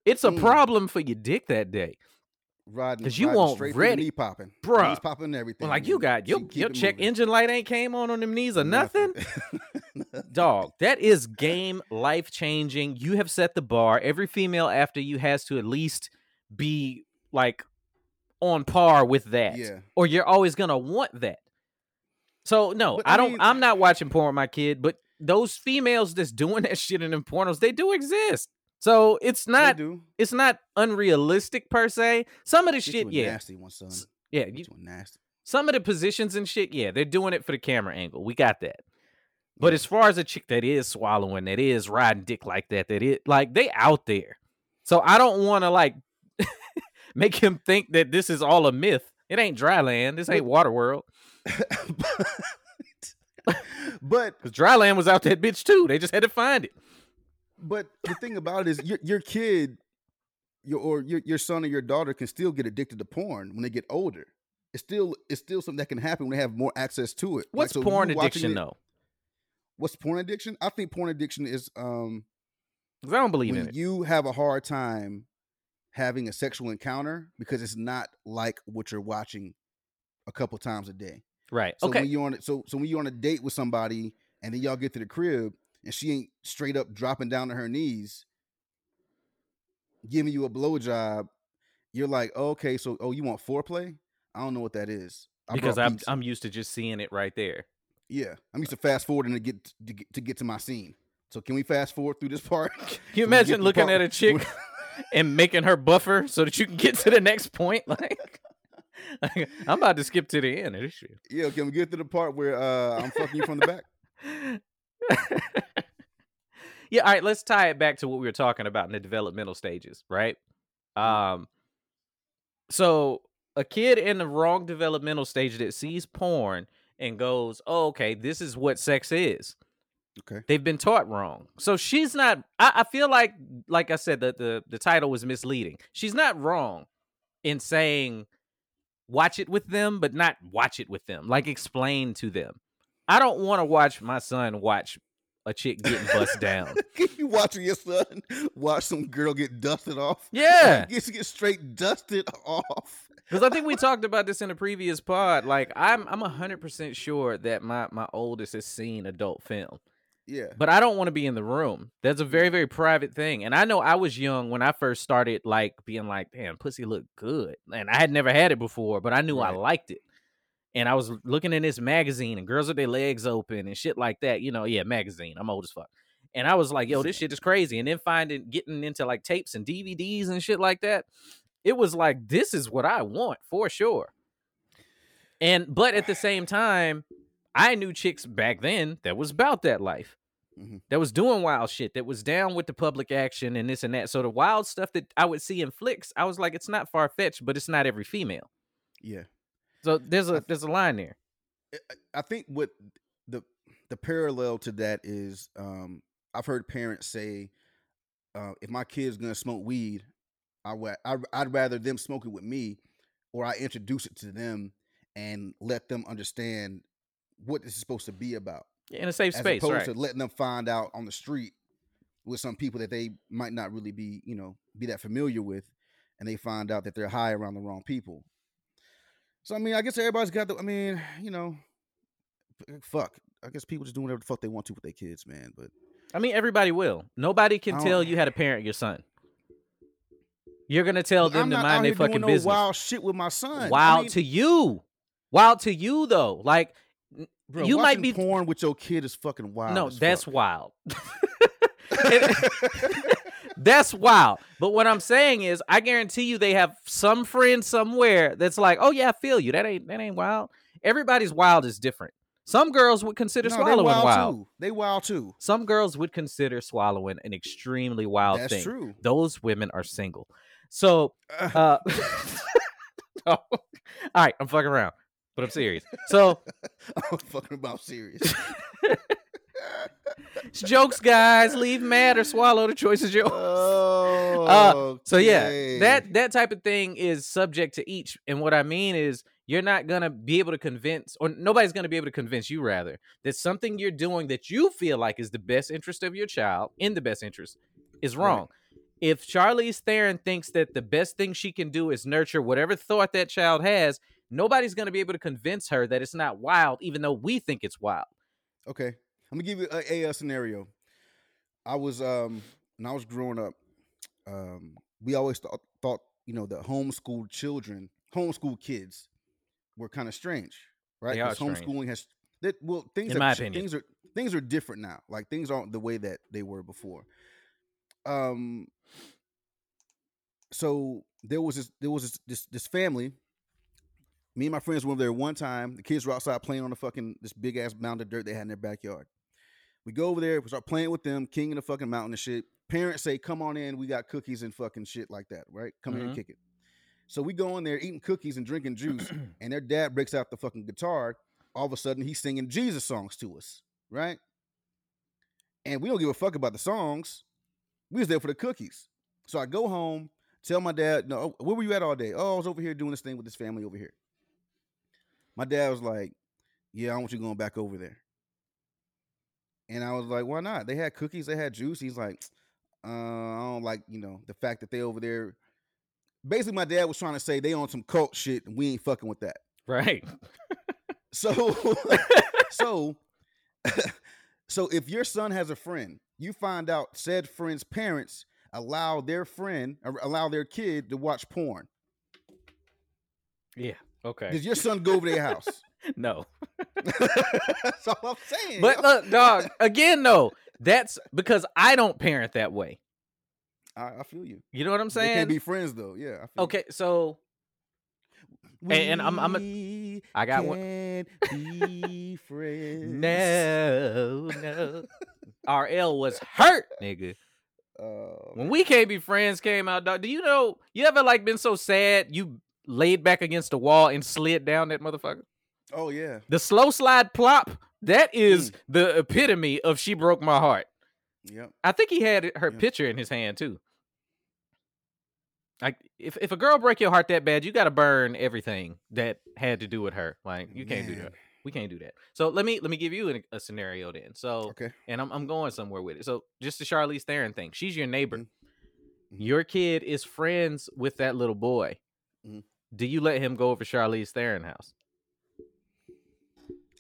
it's a mm. problem for your dick that day. Riding 'cause you want straight ready. knee popping, Bruh. knees popping, and everything. Well, like you got your your check moving. engine light ain't came on on them knees or nothing. Dog, that is game life changing. You have set the bar. Every female after you has to at least be like on par with that. Yeah. Or you're always gonna want that. So no, But, I, I don't mean- I'm not watching porn with my kid, but those females that's doing that shit in them pornos, they do exist. So it's not it's not unrealistic per se. Some of the shit, yeah. nasty one, son. Yeah, you, nasty. some of the positions and shit, yeah, they're doing it for the camera angle. We got that. But Yeah. as far as a chick that is swallowing, that is riding dick like that, that is like they out there. So I don't want to like make him think that this is all a myth. It ain't dry land. This ain't water world. but Because dry land was out that bitch too. They just had to find it. But the thing about it is your your kid your or your, your son or your daughter can still get addicted to porn when they get older. It's still it's still something that can happen when they have more access to it. Like, What's so porn addiction it- though? What's porn addiction? I think porn addiction is um I don't believe in it. you have a hard time having a sexual encounter because it's not like what you're watching a couple times a day. Right. So okay. when you're on so so when you're on a date with somebody and then y'all get to the crib and she ain't straight up dropping down to her knees, giving you a blowjob, you're like, oh, okay, so oh, you want foreplay? I don't know what that is. I because I'm pizza. I'm used to just seeing it right there. yeah, I'm used to fast forwarding to get to get to, get to my scene. So can we fast forward through this part? Can you So we get imagine looking at a chick and making her buffer so that you can get to the next point? Like, I'm about to skip to the end of this shit. yeah, can we get to the part where uh, I'm fucking you from the back? Yeah, all right, let's tie it back to what we were talking about in the developmental stages, right? Um so a kid in the wrong developmental stage that sees porn and goes, "Oh, okay, this is what sex is." Okay. They've been taught wrong. So she's not I, I feel like like I said that the the title was misleading. She's not wrong in saying watch it with them, but not watch it with them. Like explain to them. I don't want to watch my son watch a chick getting bust down. you watching your son watch some girl get dusted off? Yeah. Gets get straight dusted off. Because I think we talked about this in a previous pod. Like I'm I'm hundred percent sure that my my oldest has seen adult film. Yeah. But I don't want to be in the room. That's a very, very private thing. And I know I was young when I first started like being like, damn, pussy look good. And I had never had it before, but I knew I liked it. And I was looking in this magazine and girls with their legs open and shit like that. You know, yeah, magazine. I'm old as fuck. And I was like, yo, this shit is crazy. And then finding getting into like tapes and DVDs and shit like that. It was like, this is what I want for sure. And but at the same time, I knew chicks back then that was about that life. Mhm. That was doing wild shit, that was down with the public action and this and that. So the wild stuff that I would see in flicks, I was like, it's not far fetched, but it's not every female. Yeah. So there's a there's a line there. I think what the the parallel to that is um I've heard parents say uh, if my kid's gonna smoke weed, I I I'd rather them smoke it with me, or I introduce it to them and let them understand what this is supposed to be about, In a safe as space, opposed right? to letting them find out on the street with some people that they might not really be you know be that familiar with, and they find out that they're high around the wrong people. So I mean, I guess everybody's got the. I mean, you know, eh, fuck. I guess people just do whatever the fuck they want to with their kids, man. But I mean, everybody will. Nobody can tell you how to parent your son. You're gonna tell them I'm to mind their fucking no business. wild shit with my son. I Wild mean, to you. Wild to you though. Like bro, you might be porn with your kid is fucking wild. No, that's fuck. wild. that's wild. But what I'm saying is, I guarantee you, they have some friend somewhere that's like, "Oh yeah, I feel you. That ain't that ain't wild." Everybody's wild is different. Some girls would consider No, they swallowing wild, wild. too. They wild too. Some girls would consider swallowing an extremely wild thing. That's thing. true. Those women are single. So, Uh, uh, all right, I'm fucking around, but I'm serious. So, I'm fucking about serious. it's jokes, guys. Leave mad or swallow. The choice is yours. oh, uh, So yeah, that that type of thing is subject to each. And what I mean is you're not gonna be able to convince or nobody's gonna be able to convince you rather that something you're doing that you feel like is the best interest of your child in the best interest is Right. wrong. If Charlize Theron thinks that the best thing she can do is nurture whatever thought that child has, nobody's gonna be able to convince her that it's not wild, even though we think it's wild. Okay, I'm gonna give you a, a, uh, scenario. I was um when I was growing up, um, we always thought, thought you know the homeschooled children, homeschooled kids, were kind of strange, right? Because are 'Cause strange. homeschooling has that well things In are things are things are different now. Like things aren't the way that they were before. Um. So there was this there was this this, this family. Me and my friends were over there one time. The kids were outside playing on the fucking this big ass mound of dirt they had in their backyard. We go over there, we start playing with them, king of the fucking mountain and shit. Parents say, "Come on in, we got cookies and fucking shit like that, right? Come here Mhm. and kick it." So we go in there eating cookies and drinking juice, and their dad breaks out the fucking guitar. All of a sudden, he's singing Jesus songs to us, right? And we don't give a fuck about the songs. We was there for the cookies. So I go home, tell my dad, "No, where were you at all day? Oh, I was over here doing this thing with this family over here." My dad was like, "Yeah, I want you going back over there." And I was like, "Why not? They had cookies, they had juice." He's like, uh, "I don't like, you know, the fact that they over there." Basically, my dad was trying to say they on some cult shit, and we ain't fucking with that. Right. So, so, so if your son has a friend, you find out said friend's parents allow their friend or allow their kid to watch porn. Yeah. Okay. Does your son go over their house? No. That's all I'm saying. But look, dog, again though, that's because I don't parent that way. I, I feel you. You know what I'm They saying? can't be friends though. Yeah. I feel you. okay, so and- and I'm- I'm a- I got one. can't be friends. no, no. RL was hurt, nigga. Uh, When we can't be friends came out, dog. Do you know you ever like been so sad you laid back against the wall and slid down that motherfucker? Oh yeah. The slow slide plop, that is the epitome of she broke my heart. Yep. I think he had her Yeah. picture in his hand too. Like if, if a girl break your heart that bad, you gotta burn everything that had to do with her. Like you can't do that. We can't do that. So let me let me give you an, a scenario then. So Okay. and I'm I'm going somewhere with it. So just the Charlize Theron thing. She's your neighbor. Mhm. Your kid is friends with that little boy. Mhm. Do you let him go over Charlize Theron house?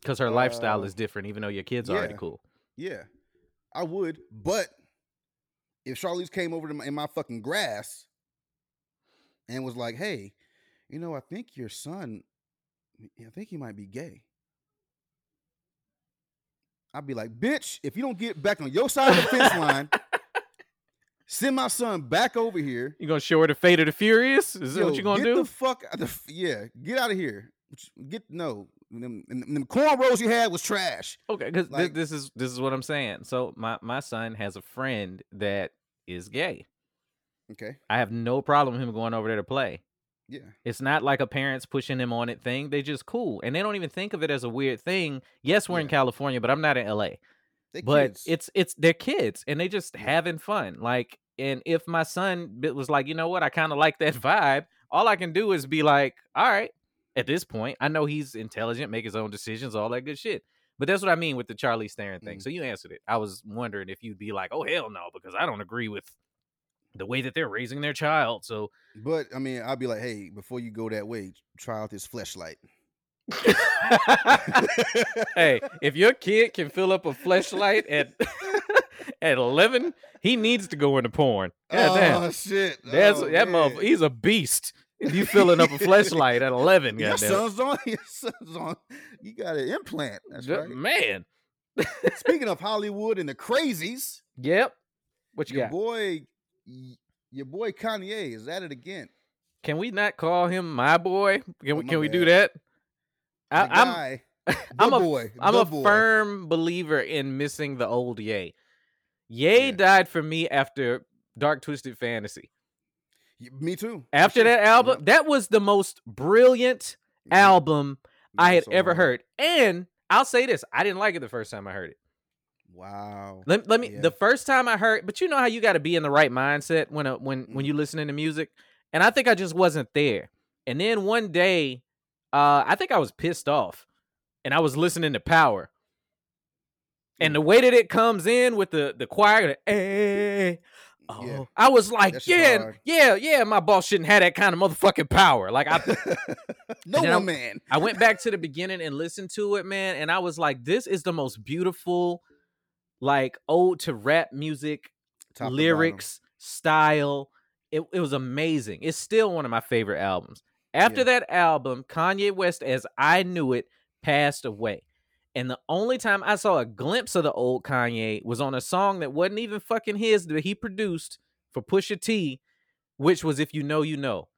Because her lifestyle Uh, is different, even though your kid's are already cool. Yeah, I would. But if Charlize came over to my, in my fucking grass and was like, "Hey, you know, I think your son, I think he might be gay," I'd be like, "Bitch, if you don't get back on your side of the fence line, send my son back over here." You gonna show her the fate of the furious? Is that Yo, what you gonna get do? The fuck, out the, yeah, get out of here. Get no, them, them, cornrows you had was trash. Okay, because Like- this is this is what I'm saying. So my my son has a friend that is gay. Okay, I have no problem him going over there to play. yeah, It's not like a parents pushing him on it thing. They just cool, and they don't even think of it as a weird thing. Yes, we're in California, but I'm not in LA. they but kids. it's it's they're kids and they just Yeah. having fun like and if my son was like you know what i kind of like that vibe all i can do is be like all right at this point i know he's intelligent make his own decisions all that good shit but that's what i mean with the charlie Theron thing Mm. so you answered it i was wondering if you'd be like oh hell no because i don't agree with the way that they're raising their child so But I mean, I'd be like, hey, before you go that way, try out this flashlight." hey if your kid can fill up a flashlight at at 11 he needs to go into porn God damn. oh shit, That's oh, that motherfucker. He's a beast. If you filling up a flashlight at eleven, Your goddamn. son's on. Your son's on. You got an implant. That's right. Man. Speaking of Hollywood and the crazies, Yep. What you your got? boy, your boy Kanye is at it again. Can we not call him my boy? Can Oh, we can we do that? I, I'm guy, I'm a boy. I'm the a boy. firm believer in missing the old Ye. Ye Yeah. died for me after Dark Twisted Fantasy. Me too. After sure. that album, Yep. that was the most brilliant Yep. album I had so ever hard. heard. And I'll say this, I didn't like it the first time I heard it. Wow. Let, let me Yeah. the first time I heard, but you know how you got to be in the right mindset when a, when when Mhm. you listening to music, and I think I just wasn't there. And then one day, uh, I think I was pissed off, and I was listening to Power, and Mm. the way that it comes in with the the choir, the, eh, oh, Yeah. I was like, yeah, hard. yeah, yeah, my boss shouldn't have that kind of motherfucking power. Like I, no one I'm- man. I went back to the beginning and listened to it, man, and I was like, this is the most beautiful, like ode to rap music Top lyrics, style. It, it was amazing. It's still one of my favorite albums. After Yeah. that album, Kanye West, as I knew it, passed away. And the only time I saw a glimpse of the old Kanye was on a song that wasn't even fucking his that he produced for Pusha T, which was If You Know You Know.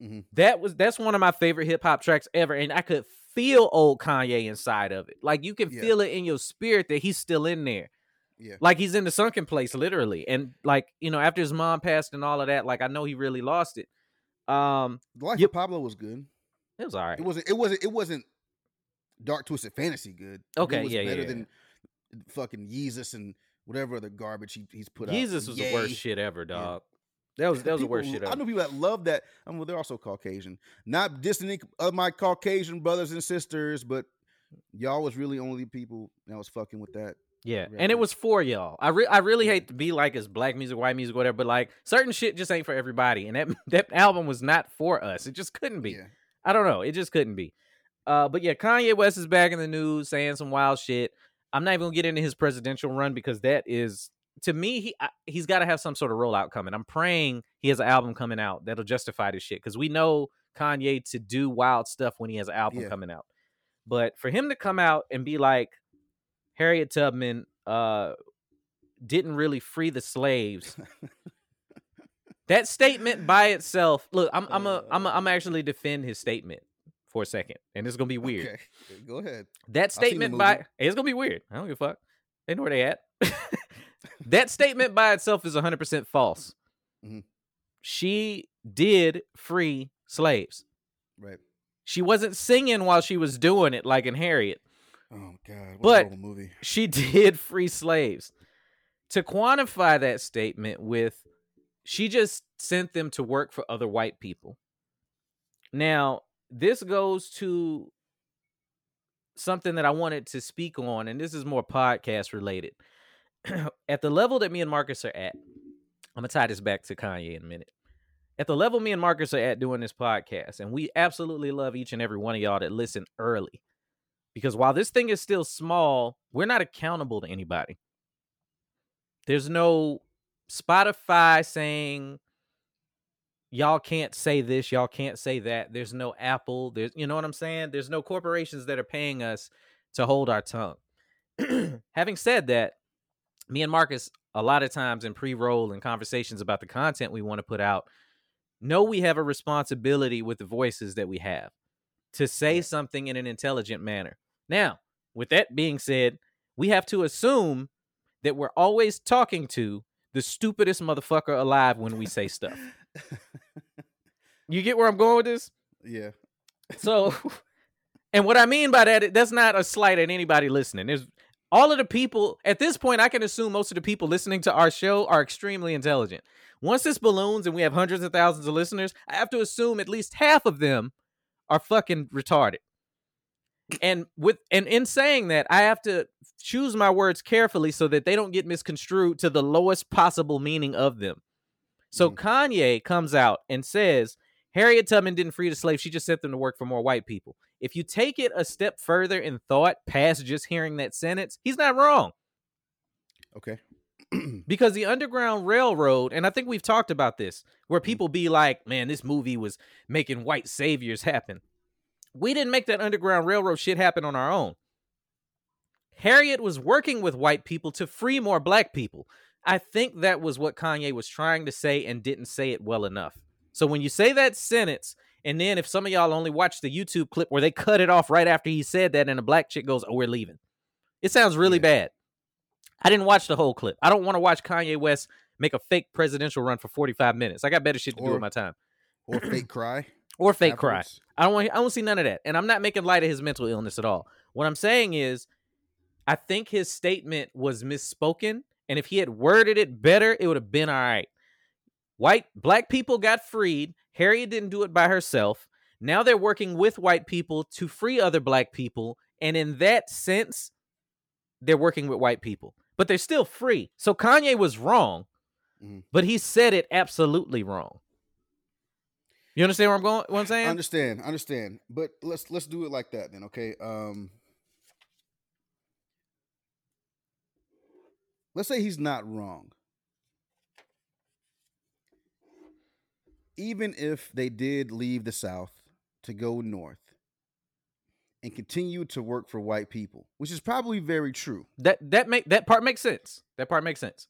Mhm. That was that's one of my favorite hip hop tracks ever. And I could feel old Kanye inside of it. Like you can Yeah. feel it in your spirit that he's still in there Yeah. like he's in the sunken place literally and like you know after his mom passed and all of that like i know he really lost it um The Life Yep. of Pablo was good. it was all right It wasn't. It wasn't. It wasn't. Dark Twisted Fantasy good. Okay, It was yeah, yeah, better yeah. than fucking Yeezus and whatever other garbage he, he's put out. Yeezus was the worst shit ever dog that was that was the worst People- shit I know people that love that. I mean, well, they're also Caucasian. Not dissing of my Caucasian brothers and sisters, but y'all was really only people that was fucking with that. yeah and it was for y'all i, re- I really Yeah. hate to be like it's black music white music whatever but like certain shit just ain't for everybody and that that album was not for us it just couldn't be Yeah. I don't know. It just couldn't be. Uh, but yeah, Kanye West is back in the news saying some wild shit. I'm not even gonna get into his presidential run because that is to me he I, he's got to have some sort of rollout coming. I'm praying he has an album coming out that'll justify this shit because we know Kanye to do wild stuff when he has an album Yeah. coming out. But for him to come out and be like Harriet Tubman uh didn't really free the slaves that statement by itself look i'm i'm a, I'm a, i'm actually defend his statement for a second and it's gonna be weird Okay. Go ahead. that statement by it's gonna be weird i don't give a fuck they know where they at that statement by itself is 100% false. Mhm. She did free slaves. Right. She wasn't singing while she was doing it like in Harriet. Oh God. What But- a horrible movie. She did free slaves. To quantify that statement with she just sent them to work for other white people. Now, this goes to something that I wanted to speak on, and this is more podcast related. at the level that me and Marcus are at, I'm gonna tie this back to Kanye in a minute. At the level me and Marcus are at doing this podcast, and we absolutely love each and every one of y'all that listen early. Because while this thing is still small, we're not accountable to anybody. There's no Spotify saying y'all can't say this, y'all can't say that. There's no Apple. There's you know what I'm saying? There's no corporations that are paying us to hold our tongue. Having said that, me and Marcus a lot of times in pre-roll and conversations about the content we want to put out, know we have a responsibility with the voices that we have to say something in an intelligent manner. Now, with that being said, we have to assume that we're always talking to the stupidest motherfucker alive when we say stuff. You get where I'm going with this? yeah. So, and what I mean by that, that's not a slight at anybody listening. There's all of the people at this point. I can assume most of the people listening to our show are extremely intelligent. Once this balloons and we have hundreds of thousands of listeners, I have to assume at least half of them are fucking retarded. And with and in saying that, I have to choose my words carefully so that they don't get misconstrued to the lowest possible meaning of them. So Mhm. Kanye comes out and says Harriet Tubman didn't free the slaves; she just sent them to work for more white people. If you take it a step further in thought, past just hearing that sentence, he's not wrong Okay. because the Underground Railroad, and I think we've talked about this, where mm-hmm. people be like, "Man, this movie was making white saviors happen." We didn't make that Underground Railroad shit happen on our own. Harriet was working with white people to free more black people. I think that was what Kanye was trying to say and didn't say it well enough. So when you say that sentence, and then if some of y'all only watch the YouTube clip where they cut it off right after he said that, and a black chick goes, "Oh, we're leaving," it sounds really Yeah. bad. I didn't watch the whole clip. I don't want to watch Kanye West make a fake presidential run for 45 minutes. I got better shit to do Or- with my time. Or fake cry. Or fake cry. I don't want I don't see none of that. And I'm not making light of his mental illness at all. What I'm saying is I think his statement was misspoken and if he had worded it better, it would have been all right. White black people got freed. Harriet didn't do it by herself. Now they're working with white people to free other black people and in that sense they're working with white people. But they're still free. So Kanye was wrong, Mhm. but he said it absolutely wrong. You understand where I'm going? What I'm saying? understand, understand. But let's let's do it like that then, okay? Um Let's say he's not wrong. Even if they did leave the South to go north and continue to work for white people, which is probably very true. That that make that part makes sense. That part makes sense.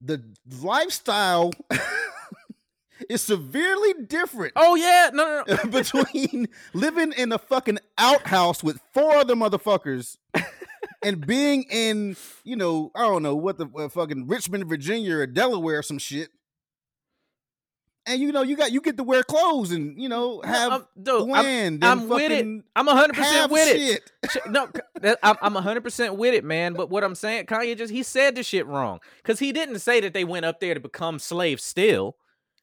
The lifestyle is severely different Oh yeah, no, no, no. between living in a fucking outhouse with four other motherfuckers and being in, you know, I don't know what the uh, fucking Richmond, Virginia, or Delaware, or some shit. And you know, you got you get to wear clothes and you know have I'm, dude, I'm. I'm and with it. I'm hundred percent have with it. shit. Sh- No, that- I'm I'm hundred percent with it, man. But what I'm saying, Kanye just he said the shit wrong because he didn't say that they went up there to become slaves. Still,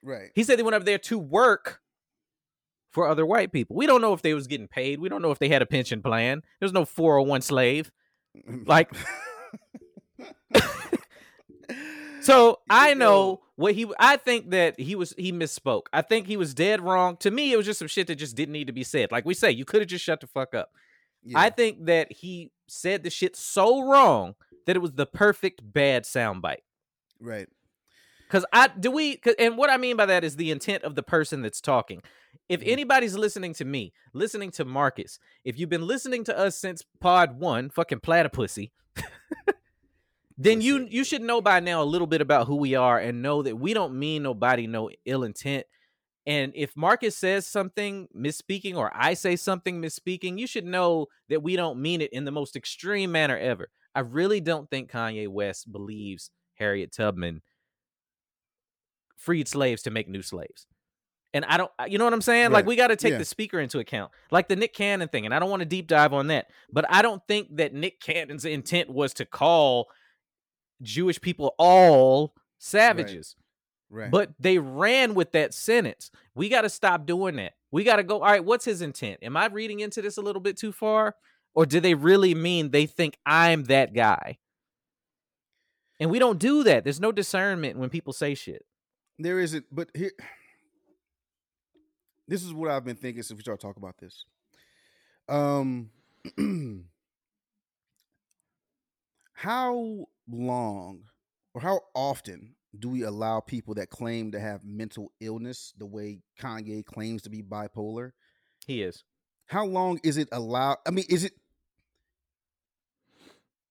Right. he said they went up there to work for other white people. We don't know if they was getting paid. We don't know if they had a pension plan. There's no 401 slave. Mm. Like, so I know what he. I think that he was he misspoke. I think he was dead wrong. To me, it was just some shit that just didn't need to be said. Like we say, you could have just shut the fuck up. Yeah. I think that he said the shit so wrong that it was the perfect bad soundbite. right. Cause I do we and what I mean by that is the intent of the person that's talking. If Mhm. anybody's listening to me, listening to Marcus, if you've been listening to us since pod one, fucking platypussy, then you Pussy. you should know by now a little bit about who we are and know that we don't mean nobody no ill intent. And if Marcus says something misspeaking or I say something misspeaking, you should know that we don't mean it in the most extreme manner ever. I really don't think Kanye West believes Harriet Tubman freed slaves to make new slaves. And I don't, you know what I'm saying? Like we got to take Yeah. the speaker into account, like the Nick Cannon thing. And I don't want to deep dive on that, but I don't think that Nick Cannon's intent was to call Jewish people all savages. Right. But they ran with that sentence. We got to stop doing that. We got to go, all right, what's his intent? Am I reading into this a little bit too far? Or do they really mean they think I'm that guy? And we don't do that. There's no discernment when people say shit. there isn't, but here, this is what I've been thinking since we started talking about this. Um, how long or how often do we allow people that claim to have mental illness the way Kanye claims to be bipolar? He is. How long is it allowed? I mean, is it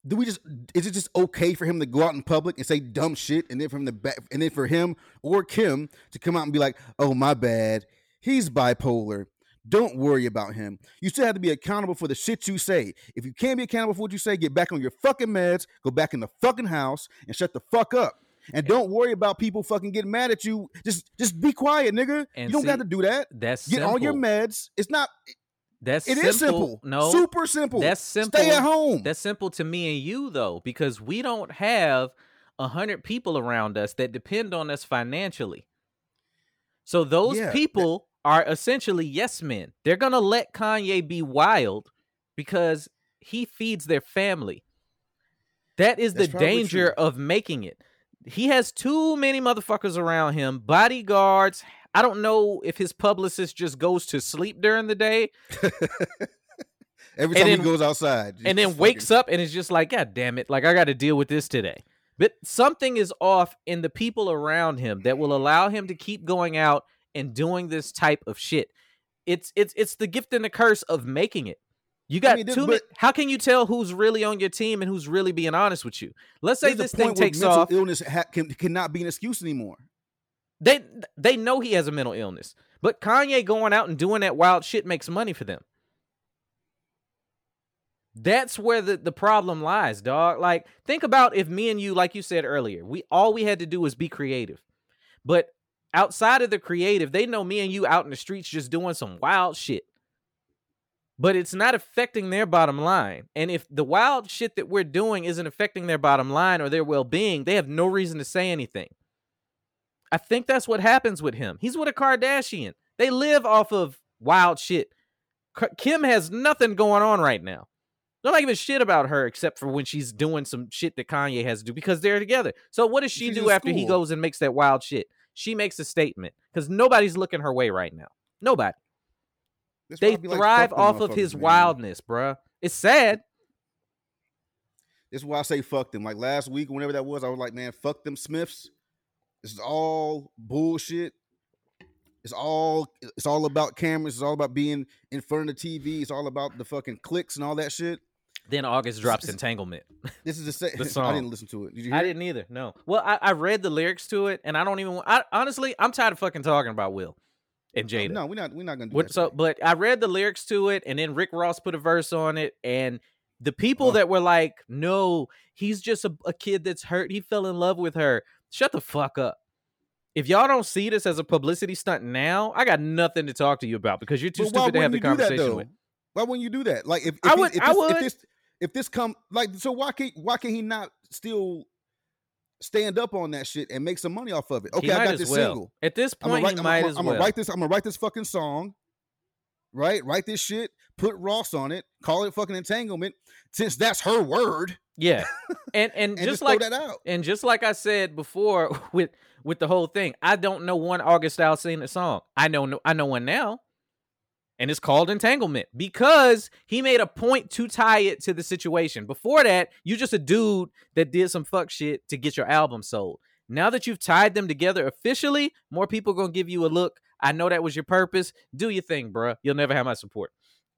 do we just is it just okay for him to go out in public and say dumb shit and then from the back and then for him or Kim to come out and be like, "Oh, my bad. He's bipolar. Don't worry about him. You still have to be accountable for the shit you say. If you can't be accountable for what you say, get back on your fucking meds, go back in the fucking house and shut the fuck up. And don't worry about people fucking getting mad at you. Just just be quiet, nigga. And you don't got to do that. That's Get on your meds. It's not That's It simple. is simple. No, super simple. that's simple. Stay at home. That's simple to me and you though, because we don't have a hundred people around us that depend on us financially. So those Yeah, people are essentially yes men. They're gonna let Kanye be wild because he feeds their family. That is the That's probably danger true. of making it. He has too many motherfuckers around him, bodyguards. I don't know if his publicist just goes to sleep during the day Every time then- he goes outside, and then wakes up and is just like, God damn it, like I got to deal with this today. But something is off in the people around him that will allow him to keep going out and doing this type of shit. It's it's it's the gift and the curse of making it. You got mean, many. but- How can you tell who's really on your team and who's really being honest with you? Let's say this thing takes mental off. Illness ha- can, cannot be an excuse anymore. They they know he has a mental illness, but Kanye going out and doing that wild shit makes money for them. That's where the, the problem lies, dog. Like, think about if me and you, like you said earlier, we all we had to do was be creative. But outside of the creative, they know me and you out in the streets just doing some wild shit. But it's not affecting their bottom line. And if the wild shit that we're doing isn't affecting their bottom line or their well being, they have no reason to say anything. I think that's what happens with him. He's with a Kardashian. They live off of wild shit. Kim has nothing going on right now. Don't give a shit about her except for when she's doing some shit that Kanye has to do because they're together. So what does she She's do after he goes and makes that wild shit? She makes a statement because nobody's looking her way right now. Nobody. Why They be like, thrive off of his man. wildness, bruh. It's sad. This is why I say fuck them. Like last week, whenever that was, I was like, man, fuck them Smiths. This is all bullshit. It's all it's all about cameras. It's all about being in front of the TV. It's all about the fucking clicks and all that shit. Then August drops Entanglement. This is the same. The I didn't listen to it. Did I didn't either. No. Well, I, I read the lyrics to it, and I don't even. I honestly, I'm tired of fucking talking about Will and Jada. No, we're not. We're not gonna do What, that. so, today. but I read the lyrics to it, and then Rick Ross put a verse on it, and the people Oh. that were like, "No, he's just a, a kid that's hurt. He fell in love with her." Shut the fuck up. If y'all don't see this as a publicity stunt now, I got nothing to talk to you about because you're too But stupid to have the wouldn't you do that, conversation with. Why wouldn't you do that? Like if, if I he- would- If I would. If this, if this come like so, why can't why can he not still stand up on that shit and make some money off of it? Okay, I got this well. single. At this I'm point, gonna write, he I'm, might I'm, as I'm well. gonna write this. I'm gonna write this fucking song. Right, write this shit. Put Ross on it. Call it fucking entanglement. Since that's her word, Yeah, and and, and just just, like that out. And just like I said before with with the whole thing, I don't know one August Alsina song. I know no, I know one now. And it's called Entanglement because he made a point to tie it to the situation. Before that, you just a dude that did some fuck shit to get your album sold. Now that you've tied them together officially, more people gonna give you a look. I know that was your purpose. Do your thing, bruh. You'll never have my support.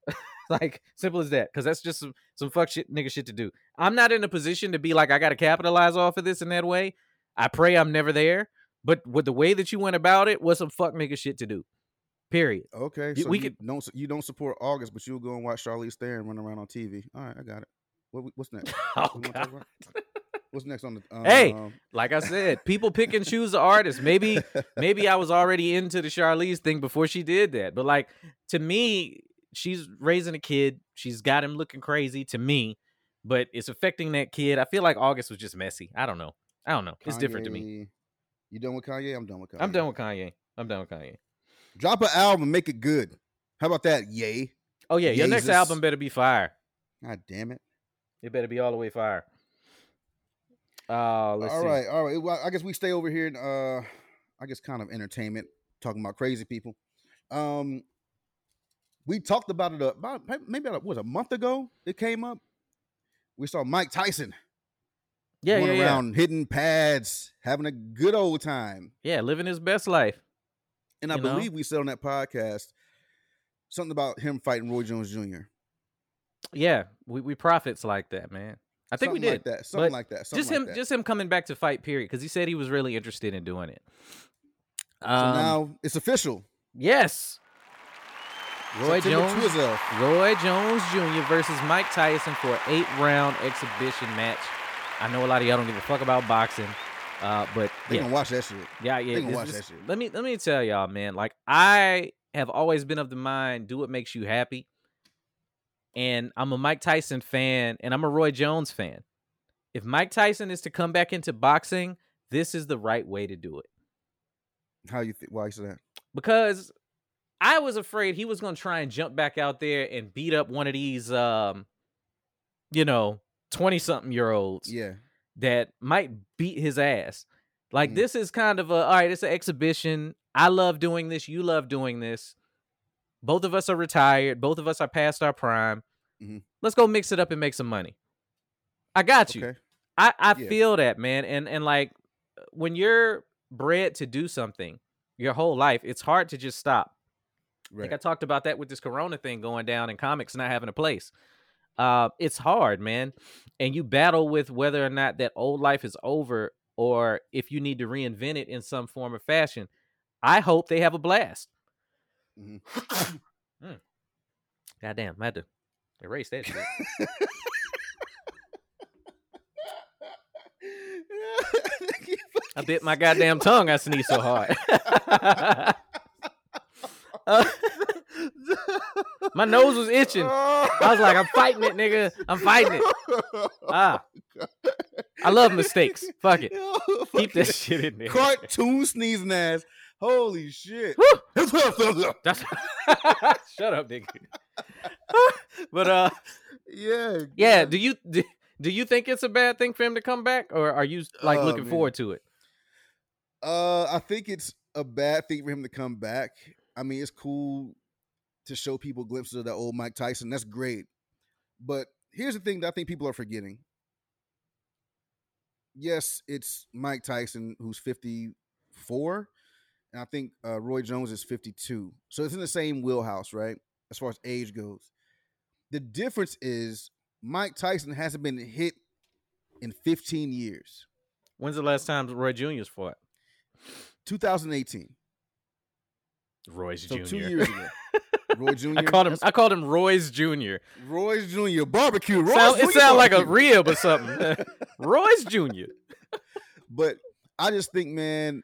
like simple as that. Because that's just some some fuck shit nigga shit to do. I'm not in a position to be like I got to capitalize off of this in that way. I pray I'm never there. But with the way that you went about it was some fuck nigga shit to do. Period. Okay, You- so we you could- don't you don't support August, but you'll go and watch Charlize Theron run around on TV. All right, I got it. What, what's next? Oh What. What's next on the? Um, Hey, like I said, people pick and choose the artists. Maybe maybe I was already into the Charlize thing before she did that. But like to me, she's raising a kid. She's got him looking crazy to me, but it's affecting that kid. I feel like August was just messy. I don't know. I don't know. It's different to me. You done with Kanye? I'm done with Kanye. I'm done with Kanye. I'm done with Kanye. Drop an album, make it good. How about that? Yay! Oh yeah, your next album better be fire. God damn it! It better be all the way fire. Uh, all see. right, all right. Well, I guess we stay over here. In, uh, I guess kind of entertainment, talking about crazy people. Um, we talked about it about maybe about, what was a month ago. It came up. We saw Mike Tyson Yeah, going yeah, yeah. around hitting pads, having a good old time. Yeah, living his best life. And I You know? believe we said on that podcast something about him fighting Roy Jones Jr. Yeah, we, we prophets like that, man. I think we did. like that. Something like that. Something just like him, that. just him coming back to fight. Period, because he said he was really interested in doing it. so Um, now it's official. yes, Roy September Jones, 12th. Roy Jones Jr. versus Mike Tyson for an eight-round exhibition match. I know a lot of y'all don't give a fuck about boxing, uh, but They yeah, gonna watch that shit. yeah, yeah. They gonna watch that shit. Let me let me tell y'all, man. Like I have always been of the mind, do what makes you happy. And I'm a Mike Tyson fan, and I'm a Roy Jones fan. If Mike Tyson is to come back into boxing, this is the right way to do it. How you think? Why you say that? Because I was afraid he was going to try and jump back out there and beat up one of these, um, you know, twenty something year olds Yeah. That might beat his ass. Like Mhm. this is kind of a all right, it's an exhibition. I love doing this, you love doing this. Both of us are retired, both of us are past our prime. Mhm. Let's go mix it up and make some money. I got you. Okay. I I Yeah. feel that, man. And and like when you're bred to do something your whole life, it's hard to just stop. Right. think I talked about that with this corona thing going down and comics not having a place. Uh, it's hard, man. And you battle with whether or not that old life is over or if you need to reinvent it in some form or fashion. I hope they have a blast. Mhm. Mm. Goddamn, I had to erase that shit. I bit my goddamn tongue. I sneezed so hard. Uh, my nose was itching. I was like, I'm fighting it, nigga. I'm fighting it. Ah, I love mistakes. Fuck it. Keep that shit in there. Cartoon sneezing ass. Holy shit. That's shut up, nigga. but uh, yeah. yeah. Do you do, do you think it's a bad thing for him to come back, or are you like Oh, looking man. forward to it? Uh, I think it's a bad thing for him to come back. I mean, it's cool to show people glimpses of that old Mike Tyson. That's great. But here's the thing that I think people are forgetting. Yes, it's Mike Tyson who's 54, and I think uh, Roy Jones is 52. So it's in the same wheelhouse, right? As far as age goes. The difference is Mike Tyson hasn't been hit in 15 years. When's the last time Roy Junior's fought? 2018. Roy's So Junior. two years ago. Roy Jr. I called him. That's I called him Roy's Junior. Roy's Jr. Barbecue. Roy's Sound, it Jr. sounds like a rib or something. Roy's Junior. But I just think, man,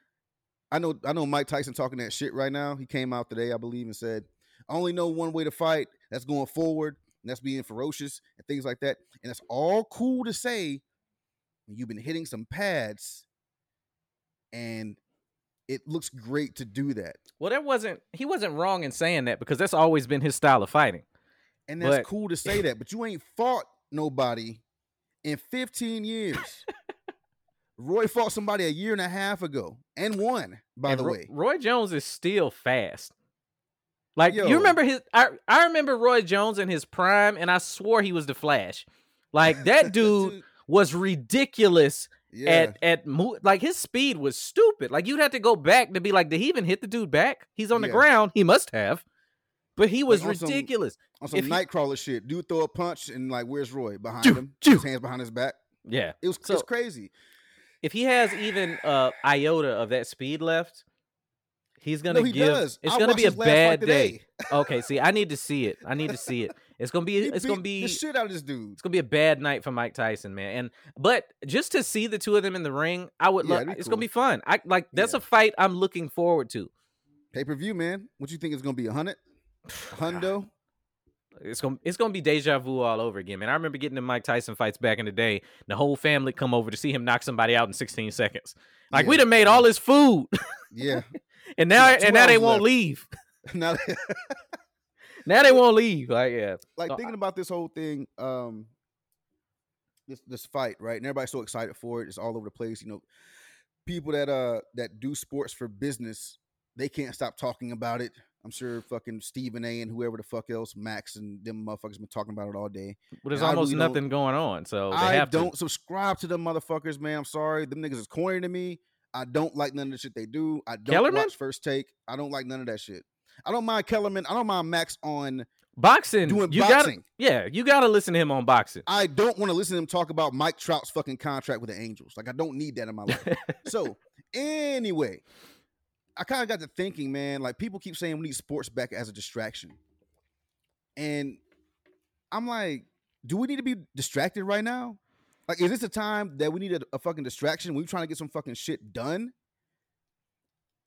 I know I know Mike Tyson talking that shit right now. He came out today, I believe, and said, I only know one way to fight. That's going forward, and that's being ferocious and things like that. And it's all cool to say you've been hitting some pads and it looks great to do that. Well, that wasn't. He wasn't wrong in saying that because that's always been his style of fighting. And that's But- cool to say that, but you ain't fought nobody in 15 years. Roy fought somebody a year and a half ago and won, by And the way. Roy Jones is still fast. Like Yo. you remember his? I I remember Roy Jones in his prime, and I swore he was the Flash. Like that dude was ridiculous yeah. at at mo- like his speed was stupid. Like you'd have to go back to be like, did he even hit the dude back? He's on the Yeah. ground. He must have, but he was on some- ridiculous. on some if he- Nightcrawler shit. Dude throw a punch and like, where's Roy? Behind Choo, him. choo. His hands behind his back. yeah. It was So- it's crazy. If he has even uh iota of that speed left, he's gonna No, he give. does. It's I gonna be a watched his last fight bad day. okay, see, I need to see it. I need to see it. It's gonna be He it's gonna be the shit out of this dude. it's gonna be a bad night for Mike Tyson, man. And but just to see the two of them in the ring, I would Yeah, love. It's gonna be fun. I like that's Yeah. a fight I'm looking forward to. Pay per view, man. What you think is gonna be a hundred? Hundo? It's gonna it's gonna be deja vu all over again, man. I remember getting in Mike Tyson fights back in the day. The whole family come over to see him knock somebody out in 16 seconds. Like Yeah. we done made all his food, Yeah. and now and now they hours won't leave. now, Now they won't leave. Like yeah, like So thinking about this whole thing, um, this this fight, right? And everybody's so excited for it. It's all over the place. You know, people that uh that do sports for business, they can't stop talking about it. I'm sure fucking Stephen A. and whoever the fuck else, Max and them motherfuckers been talking about it all day. but there's I almost really nothing going on. So they I have don't to. subscribe to them motherfuckers, man. I'm sorry. Them niggas is corny to me. I don't like none of the shit they do. I don't Kellerman? watch First Take. I don't like none of that shit. I don't mind Kellerman. I don't mind Max on Boxing, doing you gotta boxing. yeah, you gotta listen to him on boxing. I don't want to listen to him talk about Mike Trout's fucking contract with the Angels. Like I don't need that in my life. so anyway, I kind of got to thinking, man. Like people keep saying we need sports back as a distraction, and I'm like, do we need to be distracted right now? Like, is this a time that we need a, a fucking distraction? We trying to get some fucking shit done,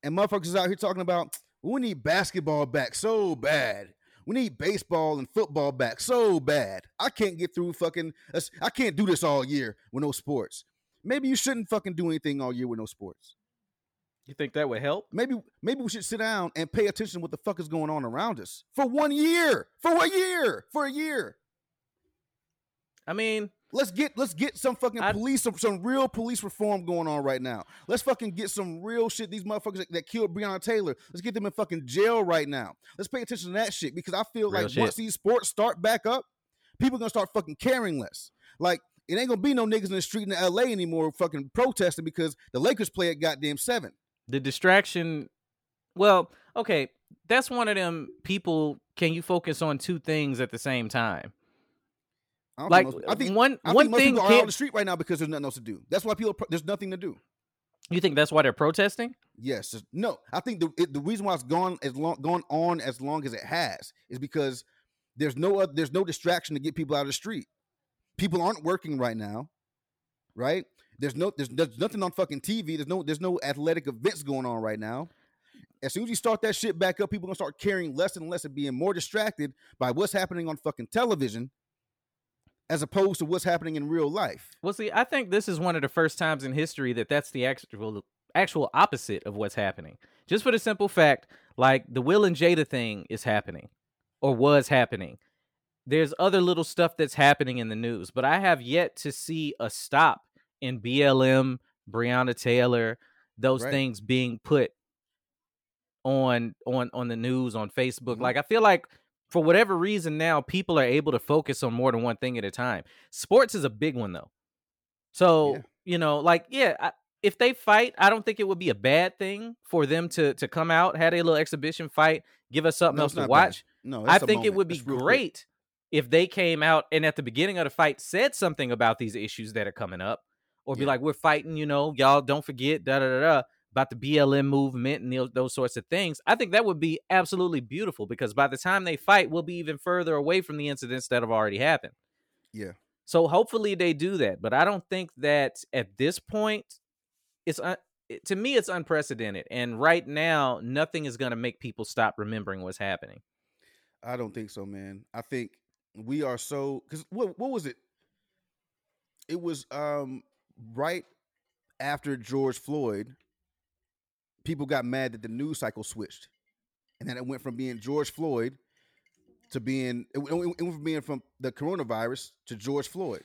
and motherfuckers is out here talking about we need basketball back so bad. We need baseball and football back so bad. I can't get through fucking. I can't do this all year with no sports. Maybe you shouldn't fucking do anything all year with no sports. You think that would help? Maybe maybe we should sit down and pay attention to what the fuck is going on around us for one year. For a year. For a year. I mean, Let's get let's get some fucking I- police some, some real police reform going on right now. Let's fucking get some real shit. These motherfuckers that, that killed Breonna Taylor. Let's get them in fucking jail right now. Let's pay attention to that shit because I feel like shit. once these sports start back up, people are gonna start fucking caring less. Like it ain't gonna be no niggas in the street in LA anymore fucking protesting because the Lakers play at goddamn seven. the distraction well okay that's one of them people can you focus on two things at the same time I don't like think most, I think one I one think most thing people are on the street right now because there's nothing else to do. That's why people there's nothing to do. you think that's why they're protesting Yes, no. I think the it, the reason why it's gone as long gone on as long as it has is because there's no oth- there's no distraction to get people out of the street. People aren't working right now, right? There's no there's, there's nothing on fucking TV. There's no there's no athletic events going on right now. As soon as you start that shit back up, people gonna start caring less and less and being more distracted by what's happening on fucking television, as opposed to what's happening in real life. well see i think this is one of the first times in history that that's the actual actual opposite of what's happening just for the simple fact like the will and jada thing is happening or was happening there's other little stuff that's happening in the news but i have yet to see a stop in blm breonna taylor those Right. things being put on on on the news on facebook Mhm. like i feel like for whatever reason now people are able to focus on more than one thing at a time sports is a big one though so Yeah. you know like yeah I, if they fight i don't think it would be a bad thing for them to to come out had a little exhibition fight give us something No, else to not bad. watch No, I think it would be real quick. great if they came out and at the beginning of the fight said something about these issues that are coming up, or be Yeah. like, "We're fighting, you know, y'all don't forget da da da da about the BLM movement and those, those sorts of things." I think that would be absolutely beautiful because by the time they fight, we'll be even further away from the incidents that have already happened. Yeah. So hopefully they do that, but I don't think that at this point it's un- to me it's unprecedented, and right now nothing is going to make people stop remembering what's happening. I don't think so, man. I think we are so because what what was it? It was um right after George Floyd. People got mad that the news cycle switched, and then it went from being George Floyd to being it, went- it went from being from the coronavirus to George Floyd.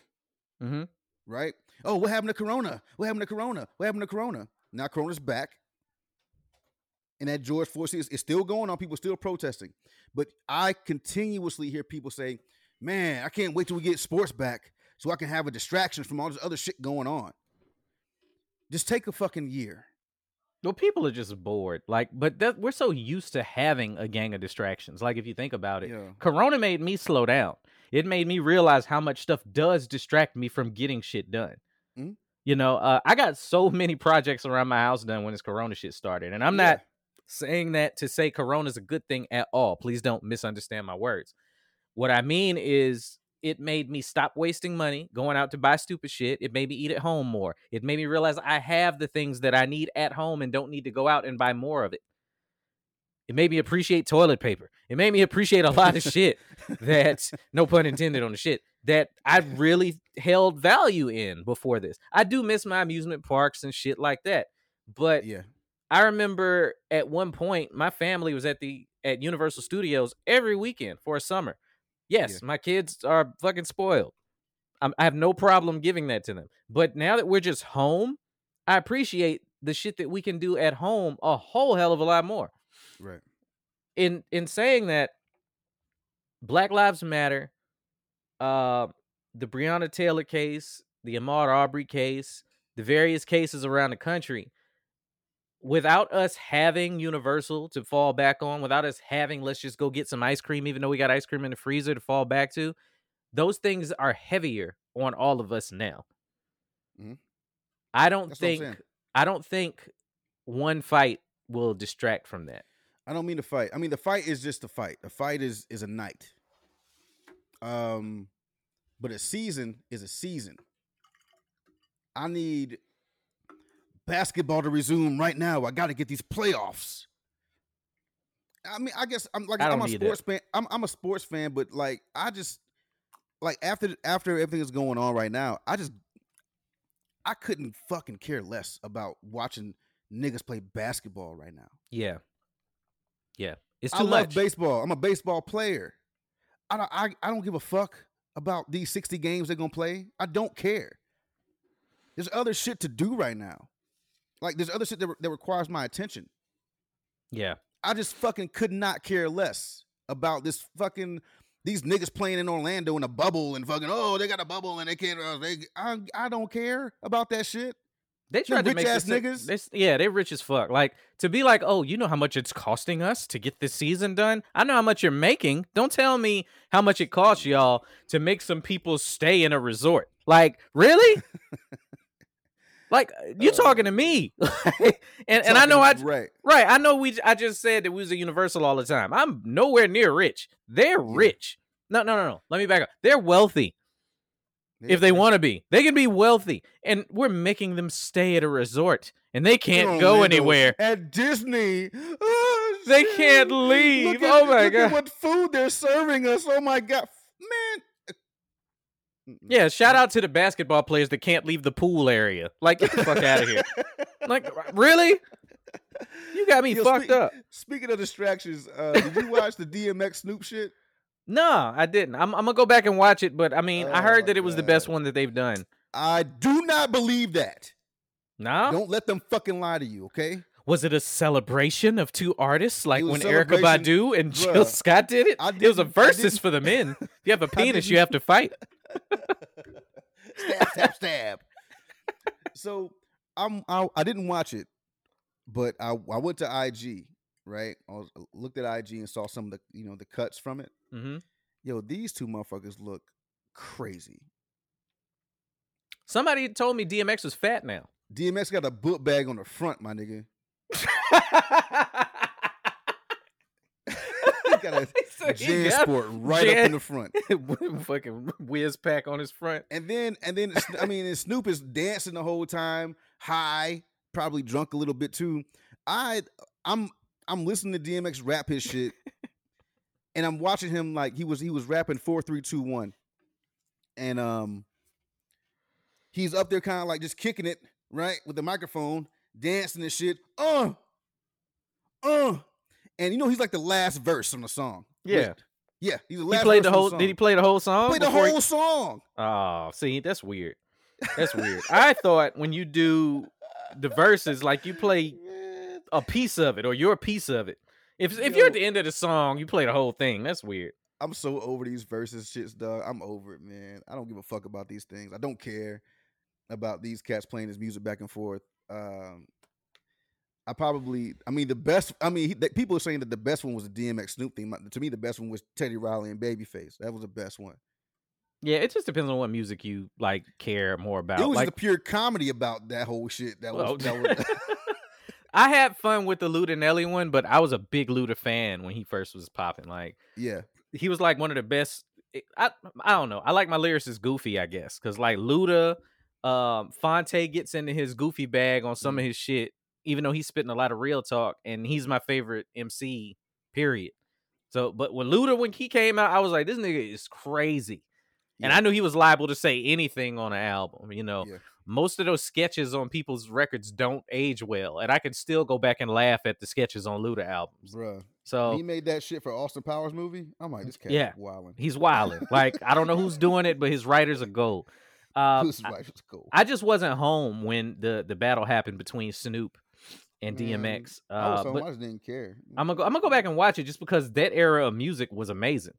Mm-hmm. Right? Oh, what happened to Corona? What happened to Corona? What happened to Corona? Now Corona's back. And that George Floyd is, is still going on. People still protesting. But I continuously hear people say, man, I can't wait till we get sports back so I can have a distraction from all this other shit going on. Just take a fucking year. Well, people are just bored. Like, but that we're so used to having a gang of distractions. Like, if you think about it, Yeah. Corona made me slow down. It made me realize how much stuff does distract me from getting shit done. Mhm. You know, uh, I got so many projects around my house done when this Corona shit started, and I'm Yeah. not saying that to say Corona's a good thing at all. Please don't misunderstand my words. What I mean is it made me stop wasting money going out to buy stupid shit. It made me eat at home more. It made me realize I have the things that I need at home and don't need to go out and buy more of it. It made me appreciate toilet paper. It made me appreciate a lot of shit that, no pun intended on the shit, that I really held value in before this. I do miss my amusement parks and shit like that. But Yeah. I remember at one point my family was at the at Universal Studios every weekend for a summer. Yes, my kids are fucking spoiled. I'm, I have no problem giving that to them. But now that we're just home, I appreciate the shit that we can do at home a whole hell of a lot more. Right. In in saying that, Black Lives Matter, uh, the Breonna Taylor case, the Ahmaud Arbery case, the various cases around the country, without us having Universal to fall back on, without us having let's just go get some ice cream, even though we got ice cream in the freezer to fall back to, those things are heavier on all of us now. Mhm. I don't That's think. I don't think one fight will distract from that. I don't mean to fight. I mean the fight is just a fight. A fight is is a night. Um, but a season is a season. I need basketball to resume right now. I got to get these playoffs. I mean, I guess I'm like I'm a sports fan. I'm I'm a sports fan, but like I just like after after everything is going on right now, I just I couldn't fucking care less about watching niggas play basketball right now. Yeah. Yeah. It's too I too love baseball. I'm a baseball player. I don't. I, I don't give a fuck about these 60 games they're gonna play. I don't care. There's other shit to do right now. Like there's other shit that, re- that requires my attention. yeah. I just fucking could not care less about this fucking these niggas playing in Orlando in a bubble and fucking oh they got a bubble and they can't. Uh, they I I don't care about that shit. They tried to rich make ass this, niggas. They, s- yeah, they rich as fuck. Like to be like, oh, you know how much it's costing us to get this season done. I know how much you're making. Don't tell me how much it costs y'all to make some people stay in a resort. Like really? like uh, you're oh. talking to me? and and I know I right. right. I know we. I just said that we was a Universal all the time. I'm nowhere near rich. They're rich. No, no, no, no. Let me back up. They're wealthy if they want to be. They can be wealthy, and we're making them stay at a resort, and they can't go anywhere. at Disney. Oh, They shit. can't leave. At, Oh my look God. At what food they're serving us? Oh my god, man. Yeah, shout out to the basketball players that can't leave the pool area. Like, get the fuck out of here. Like, really? You got me Yo, fucked speak- up. Speaking of distractions, uh, did you watch the DMX Snoop shit? No, I didn't. I'm, I'm gonna go back and watch it, but I mean, I Oh heard that it was the best one that they've done. I do not believe that. No, Don't let them fucking lie to you, okay? was it a celebration of two artists like when Erykah Badu and Jill Bruh, Scott did it? I It was a Verzuz for the men. If you have a penis, you have to fight. stab, stab, stab. So I'm I, I didn't watch it, but I I went to IG right. I was, looked at IG and saw some of the you know the cuts from it. hmm Yo, these two motherfuckers look crazy. Somebody told me DMX was fat now. DMX got a book bag on the front, my nigga. Got a So Jan got Sport right up in the front. fucking whiz pack on his front. And then and then I mean and Snoop is dancing the whole time, high, probably drunk a little bit too. I I'm I'm listening to DMX rap his shit, and I'm watching him like he was he was rapping four three two one, and um he's up there kind of like just kicking it right with the microphone, dancing and shit. Uh, uh, and you know he's like the last verse on the song. Yeah. Wait, yeah, he's the He played the whole. song. Did he play the whole song? Played the before he- whole song. Oh, see, that's weird. That's weird. I thought when you do the verses, like you play a piece of it or your piece of it. If if you're at the end of the song, you play the whole thing. That's weird. I'm so over these Verzuz shits, dog. I'm over it, man. I don't give a fuck about these things. I don't care about these cats playing this music back and forth. Um, I probably, I mean, the best. I mean, he, people are saying that the best one was the DMX Snoop thing. My- To me, the best one was Teddy Riley and Babyface. That was the best one. Yeah, it just depends on what music you like care more about. it was like, the pure comedy about that whole shit. That was. well, that was I had fun with the Luda Nelly one, but I was a big Luda fan when he first was popping. Like, yeah. he was like one of the best. eh, I I don't know. I like my lyricist goofy, I guess, because like Luda, um, Phonte gets into his goofy bag on some of his shit, even though he's spitting a lot of real talk, and he's my favorite MC. Period. So, but when Luda when he came out, I was like, this nigga is crazy, and Yeah. I knew he was liable to say anything on an album. You know, Yeah. most of those sketches on people's records don't age well, and I can still go back and laugh at the sketches on Luda albums. Bruh. So he made that shit for Austin Powers movie. I'm like, this cat Yeah. wilding. He's wilding. like I don't know who's doing it, but his writers are gold. Uh, I, right. It's cool. I just wasn't home when the the battle happened between Snoop and DMX. I Uh, home, but I didn't care. I'm gonna go. I'm gonna go back and watch it just because that era of music was amazing.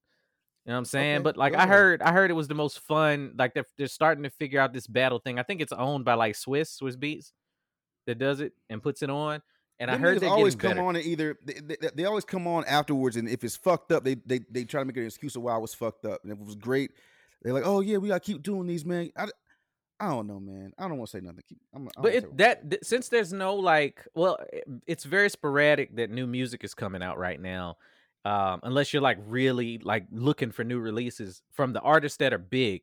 You know what I'm saying? Okay, but like I heard, I heard it was the most fun. Like they're they're starting to figure out this battle thing. I think it's owned by like Swizz Swizz Beatz that does it and puts it on. And I heard they're always come better. on and either they, they, they always come on afterwards, and if it's fucked up, they they they try to make an excuse of why it was fucked up. And if it was great, they're like, "Oh yeah, we gotta keep doing these, man." I, I don't know, man. I don't want to say nothing. Keep, I'm, but it, that th- since there's no like well i- it's very sporadic that new music is coming out right now um unless you're like really like looking for new releases from the artists that are big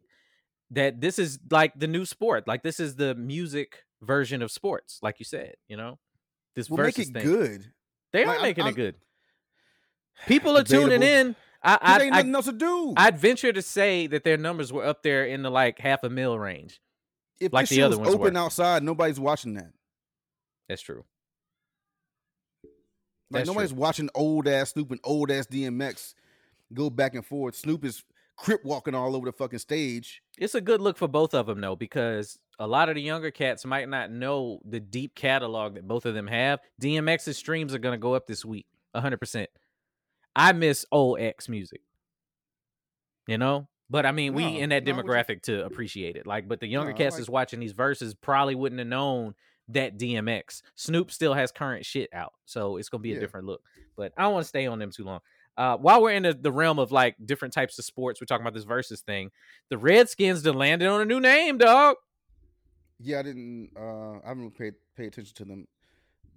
that this is like the new sport like this is the music version of sports like you said you know this well, make it thing good. they are making I'm- it good people are tuning in i i, ain't I nothing else to do. I'd venture to say that their numbers were up there in the like half a mil range. If like the shit other was ones open were. outside, nobody's watching that. That's true. Like That's nobody's true. watching old ass Snoop and old ass DMX go back and forth. Snoop is crip walking all over the fucking stage. It's a good look for both of them though, because a lot of the younger cats might not know the deep catalog that both of them have. DMX's streams are gonna go up this week, hundred percent. I miss old X music, you know. But I mean, we in that no, you- demographic to appreciate it. Like, but the younger No, cats like- is watching these Verzuz probably wouldn't have known that DMX. Snoop still has current shit out, so it's gonna be a Yeah. different look. But I don't want to stay on them too long. Uh, while we're in the, the realm of like different types of sports, we're talking about this Verzuz thing. The Redskins done landed on a new name, dog. Yeah, I didn't. Uh, I haven't paid pay attention to them.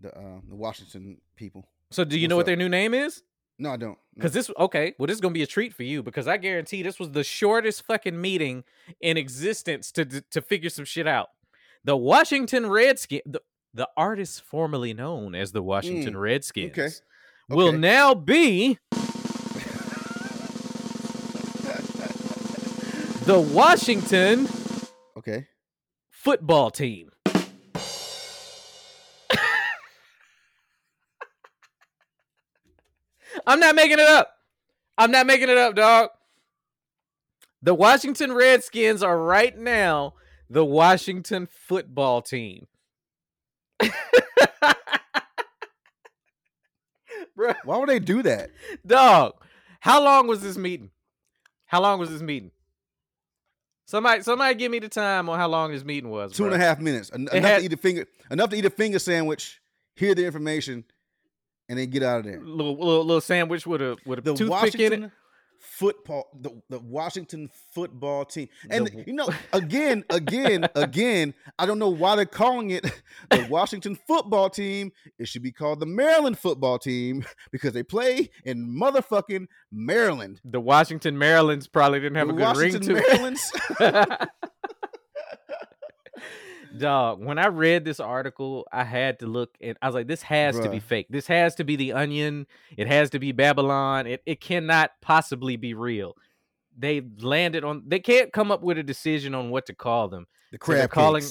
The uh, the Washington people. So do you What's know what up? their new name is? No, I don't. No. Because this okay, well, this is gonna be a treat for you because I guarantee this was the shortest fucking meeting in existence to to, to figure some shit out. The Washington Redskins, the, the artist formerly known as the Washington Redskins, will Mm, okay. now be the Washington okay. football team. I'm not making it up. I'm not making it up, dog. The Washington Redskins are right now the Washington football team. Bro, Why would they do that? dog, how long was this meeting? How long was this meeting? Somebody, somebody, give me the time on how long this meeting was. Two and a half minutes. En- enough had- to eat a finger. Enough to eat a finger sandwich. Hear the information, and then get out of there. little little, little sandwich with a with a The toothpick in it. Washington football. The, the Washington football team. And The- you know, again, again, again. I don't know why they're calling it the Washington football team. It should be called the Maryland football team because they play in motherfucking Maryland. The Washington Maryland's probably didn't have The a good ring to Maryland's. it. Dog, when I read this article, I had to look and I was like, this has to be fake. This has to be the onion. It has to be Babylon. It it cannot possibly be real. They landed on they can't come up with a decision on what to call them. The So they're calling-.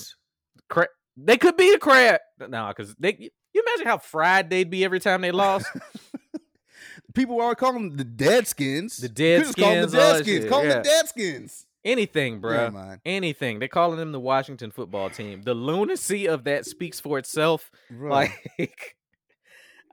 Cra- they could be the crab. No, because they you imagine how fried they'd be every time they lost? People are calling them the Deadskins. The You could just call them Deadskins, the all that Deadskins. Oh, shit, Call them the Deadskins. Anything, bro. Anything. They're calling them the Washington football team. The lunacy of that speaks for itself. Like,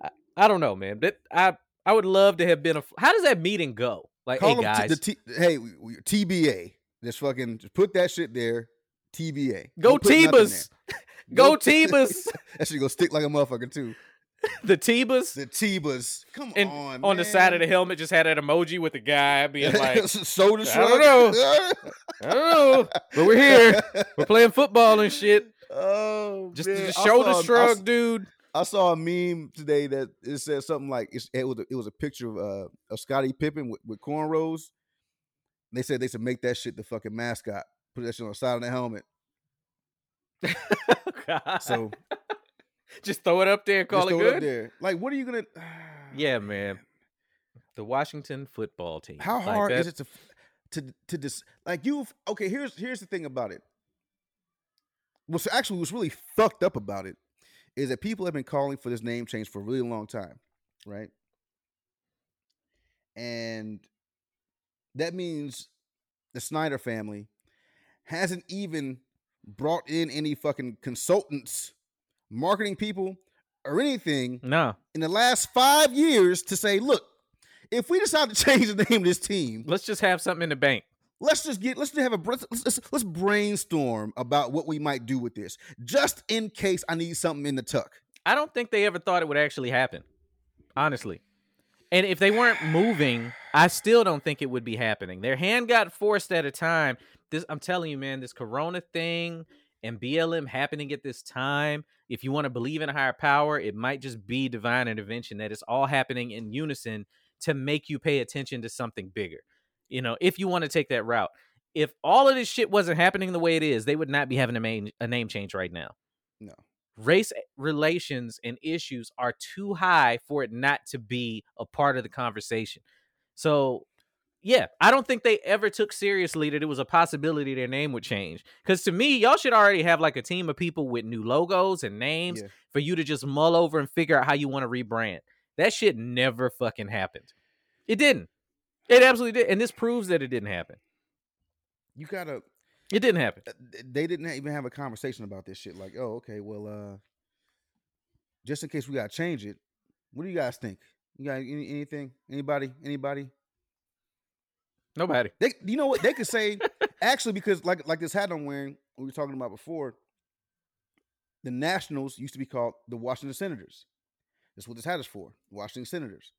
I, I don't know, man. But I I would love to have been a. How does that meeting go? Like, Call hey t- guys, the T- hey, TBA. Just fucking just put that shit there. TBA. go Don't put nothing Tebas, go Go- Tebas, That shit gonna stick like a motherfucker too. the Tebas. The Tebas. Come And on, on the side of the helmet, just had that emoji with the guy being like, shoulder I shrug. don't I don't know, but we're here. We're playing football and shit. oh, Just man. the shoulder saw- shrug, s- dude. I saw a meme today that it said something like it was a, it was a picture of uh of Scottie Pippen with, with cornrows. They said they should make that shit the fucking mascot. Put that shit on the side of the helmet. God. So just throw it up there and call just it good. there. Like, what are you gonna? Ah, yeah, man. The Washington football team. How Like, hard is it to to to dis like you've Okay, here's here's the thing about it. What's actually what's really fucked up about it is that people have been calling for this name change for a really long time, right? And that means the Snyder family hasn't even brought in any fucking consultants, marketing people, or anything No, in the last five years to say, look, if we decide to change the name of this team, let's just have something in the bank. let's just get let's just have a let's, let's, let's brainstorm about what we might do with this, just in case I need something in the tuck. I don't think they ever thought it would actually happen. Honestly. And if they weren't moving, I still don't think it would be happening. Their hand got forced at a time. This I'm telling you, man, this corona thing and BLM happening at this time, if you want to believe in a higher power, it might just be divine intervention that it's all happening in unison to make you pay attention to something bigger. You know, if you want to take that route. If all of this shit wasn't happening the way it is, they would not be having a, main, a name change right now No, race eh, relations and issues are too high for it not to be a part of the conversation. So, yeah, I don't think they ever took seriously that it was a possibility their name would change. Because to me, y'all should already have like a team of people with new logos and names Yeah. for you to just mull over and figure out how you want to rebrand. That shit never fucking happened. It didn't. It absolutely did. And this proves that it didn't happen. you gotta. It didn't happen. uh, They didn't even have a conversation about this shit. Like, oh, okay, well, uh, just in case we gotta change it, what do you guys think? You got any, anything? Anybody? Anybody? Nobody. They, you know what they could say actually because like like this hat I'm wearing we were talking about before. The Nationals used to be called the Washington Senators. That's what this hat is for, Washington Senators.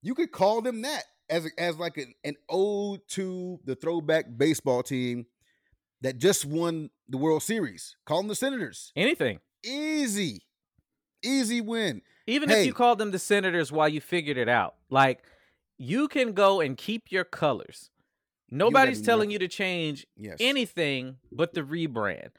You could call them that as a, as like an, an ode to the throwback baseball team that just won the World Series. Call them the Senators. Anything. Easy, easy win. Even if you called them the Senators while you figured it out, like you can go and keep your colors. Nobody's do telling nothing. you to change Yes. anything but the rebrand.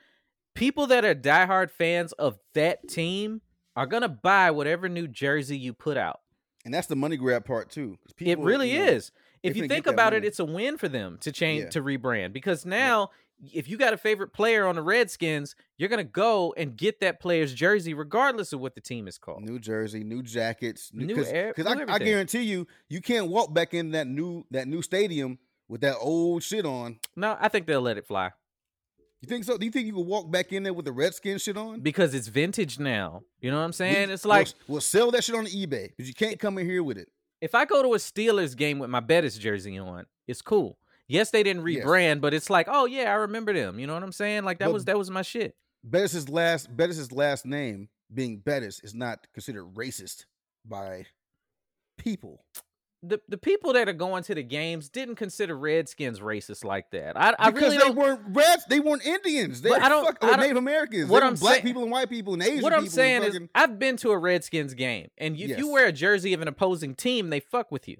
People that are diehard fans of that team are gonna buy whatever new jersey you put out. and that's the money grab part too. 'cause it really you know, is. If you think about it, money. it's a win for them to change Yeah. to rebrand because now if you got a favorite player on the Redskins, you're gonna go and get that player's jersey regardless of what the team is called. New jersey, new jackets, New because air- I, I guarantee you, you can't walk back in that new that new stadium with that old shit on. No, I think they'll let it fly. You think so? Do you think you can walk back in there with the Redskins shit on? because it's vintage now. You know what I'm We- saying? It's we'll- like we'll, sell that shit on eBay because you can't come in here with it. if I go to a Steelers game with my Bettis jersey on, it's cool. Yes, they didn't Yes. rebrand, but it's like, oh yeah, I remember them. You know what I'm saying? Like that But- was that was my shit. Bettis's last Bettis's last name being Bettis is not considered racist by people. The the people that are going to the games didn't consider Redskins racist like that. I, I because really they weren't reds, they weren't Indians. They But were I don't- fuck- I don't- Native Americans. what I'm black saying- people and white people and Asian What. I'm saying is, I've been to a Redskins game, and if you wear a jersey of an opposing team, they fuck with you.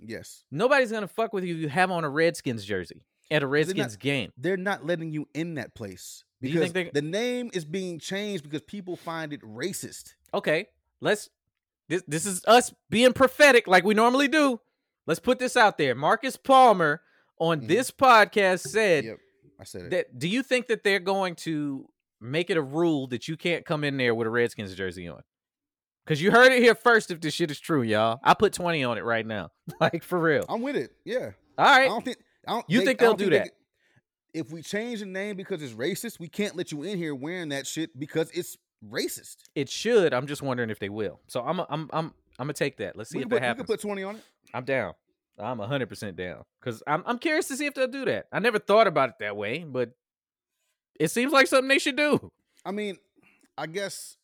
Yes, Nobody's gonna fuck with you if you have on a Redskins jersey at a not- Redskins game. they're not letting you in that place because they- the name is being changed because people find it racist. okay, let's this this is us being prophetic like we normally do. Let's put this out there. Marcus Palmer on Mhm. this podcast said Yep, I said it. that do you think that they're going to make it a rule that you can't come in there with a Redskins jersey on? Cause you heard it here first if this shit is true, y'all. I put 20 on it right now. Like for real. I'm with it. Yeah, All I don't think. I don't, You they- think they'll do they that? could- if we change the name because it's racist, we can't let you in here wearing that shit because it's racist. It should. I'm just wondering if they will. So I'm I'm I'm I'm gonna take that. Let's see we if that put, we happens. can put twenty on it. I'm down. I'm 100% down cuz I'm I'm curious to see if they'll do that. I never thought about it that way, but it seems like something they should do. I mean, I guess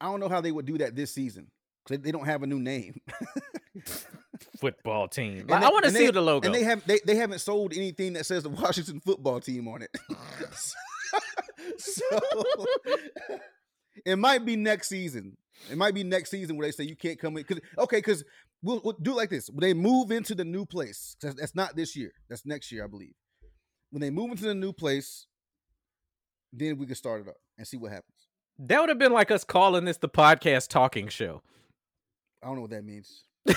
I don't know how they would do that this season because they, don't have a new name. Football team. They- I want to see they- the logo. And they have they, they haven't sold anything that says the Washington football team on it. so it might be next season. It might be next season where they say you can't come in. Cause, okay, because we'll, we'll do it like this. When they move into the new place, that's not this year. That's next year, I believe. When they move into the new place, then we can start it up and see what happens. That would have been like us calling this the podcast talking show. I don't know what that means.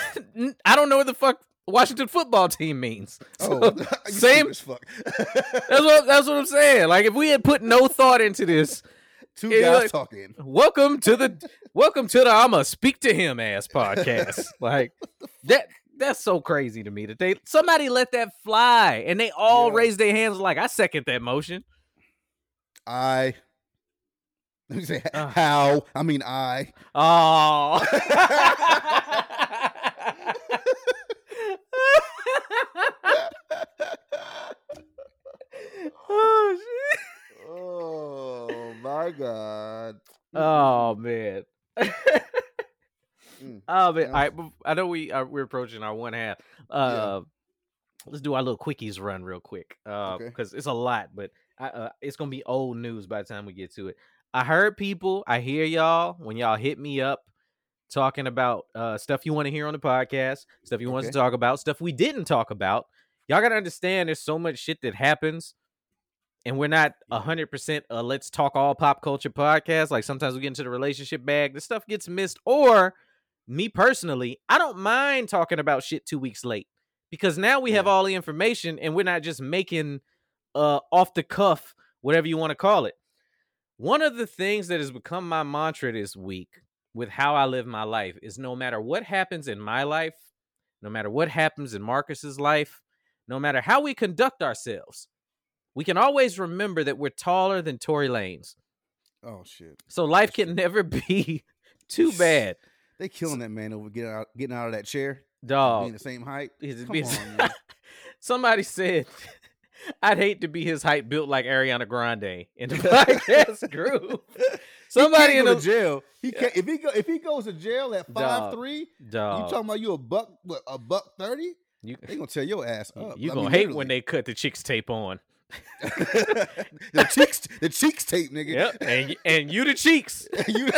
I don't know what the fuck Washington football team means. Oh, So, you same. as fuck. That's what that's what I'm saying. Like if we had put no thought into this, Two guys like- talking. welcome to the welcome to the I'ma speak to him ass podcast. Like that that's so crazy to me that they somebody let that fly and they all Yeah. raised their hands like I second that motion. I. Let me say Ah. how. I mean I. Oh. oh shit. Oh my god. Oh man. Mm. Oh man. Yeah. All right, I know we are we're approaching our one half. Uh let's do our little quickies run real quick. Uh Okay. because it's a lot, but I, uh, it's gonna be old news by the time we get to it. I heard people, I hear y'all when y'all hit me up talking about uh stuff you want to hear on the podcast, stuff you want to talk about, stuff we didn't talk about. Y'all gotta understand there's so much shit that happens and we're not a hundred percent a let's talk all pop culture podcast. Like sometimes we get into the relationship bag, the stuff gets missed. Or me personally, I don't mind talking about shit two weeks late because now we have all the information and we're not just making uh off the cuff, whatever you want to call it. One of the things that has become my mantra this week with how I live my life is no matter what happens in my life, no matter what happens in Marcus's life, no matter how we conduct ourselves, we can always remember that we're taller than Tory Lanez. Oh shit. So life can never be too bad. They killing that man over getting out getting out of that chair. Dog. being the same height. Come on. Somebody said, I'd hate to be his height built like Ariana Grande in the podcast group. Somebody in the jail. He can't if he go if he goes to jail at Dog. five three. You talking about you a buck what, a buck thirty? You, They gonna tear your ass up. you I gonna mean, hate when they cut the chicks tape on. the cheeks the cheeks tape, nigga. Yep, and and you the cheeks. You-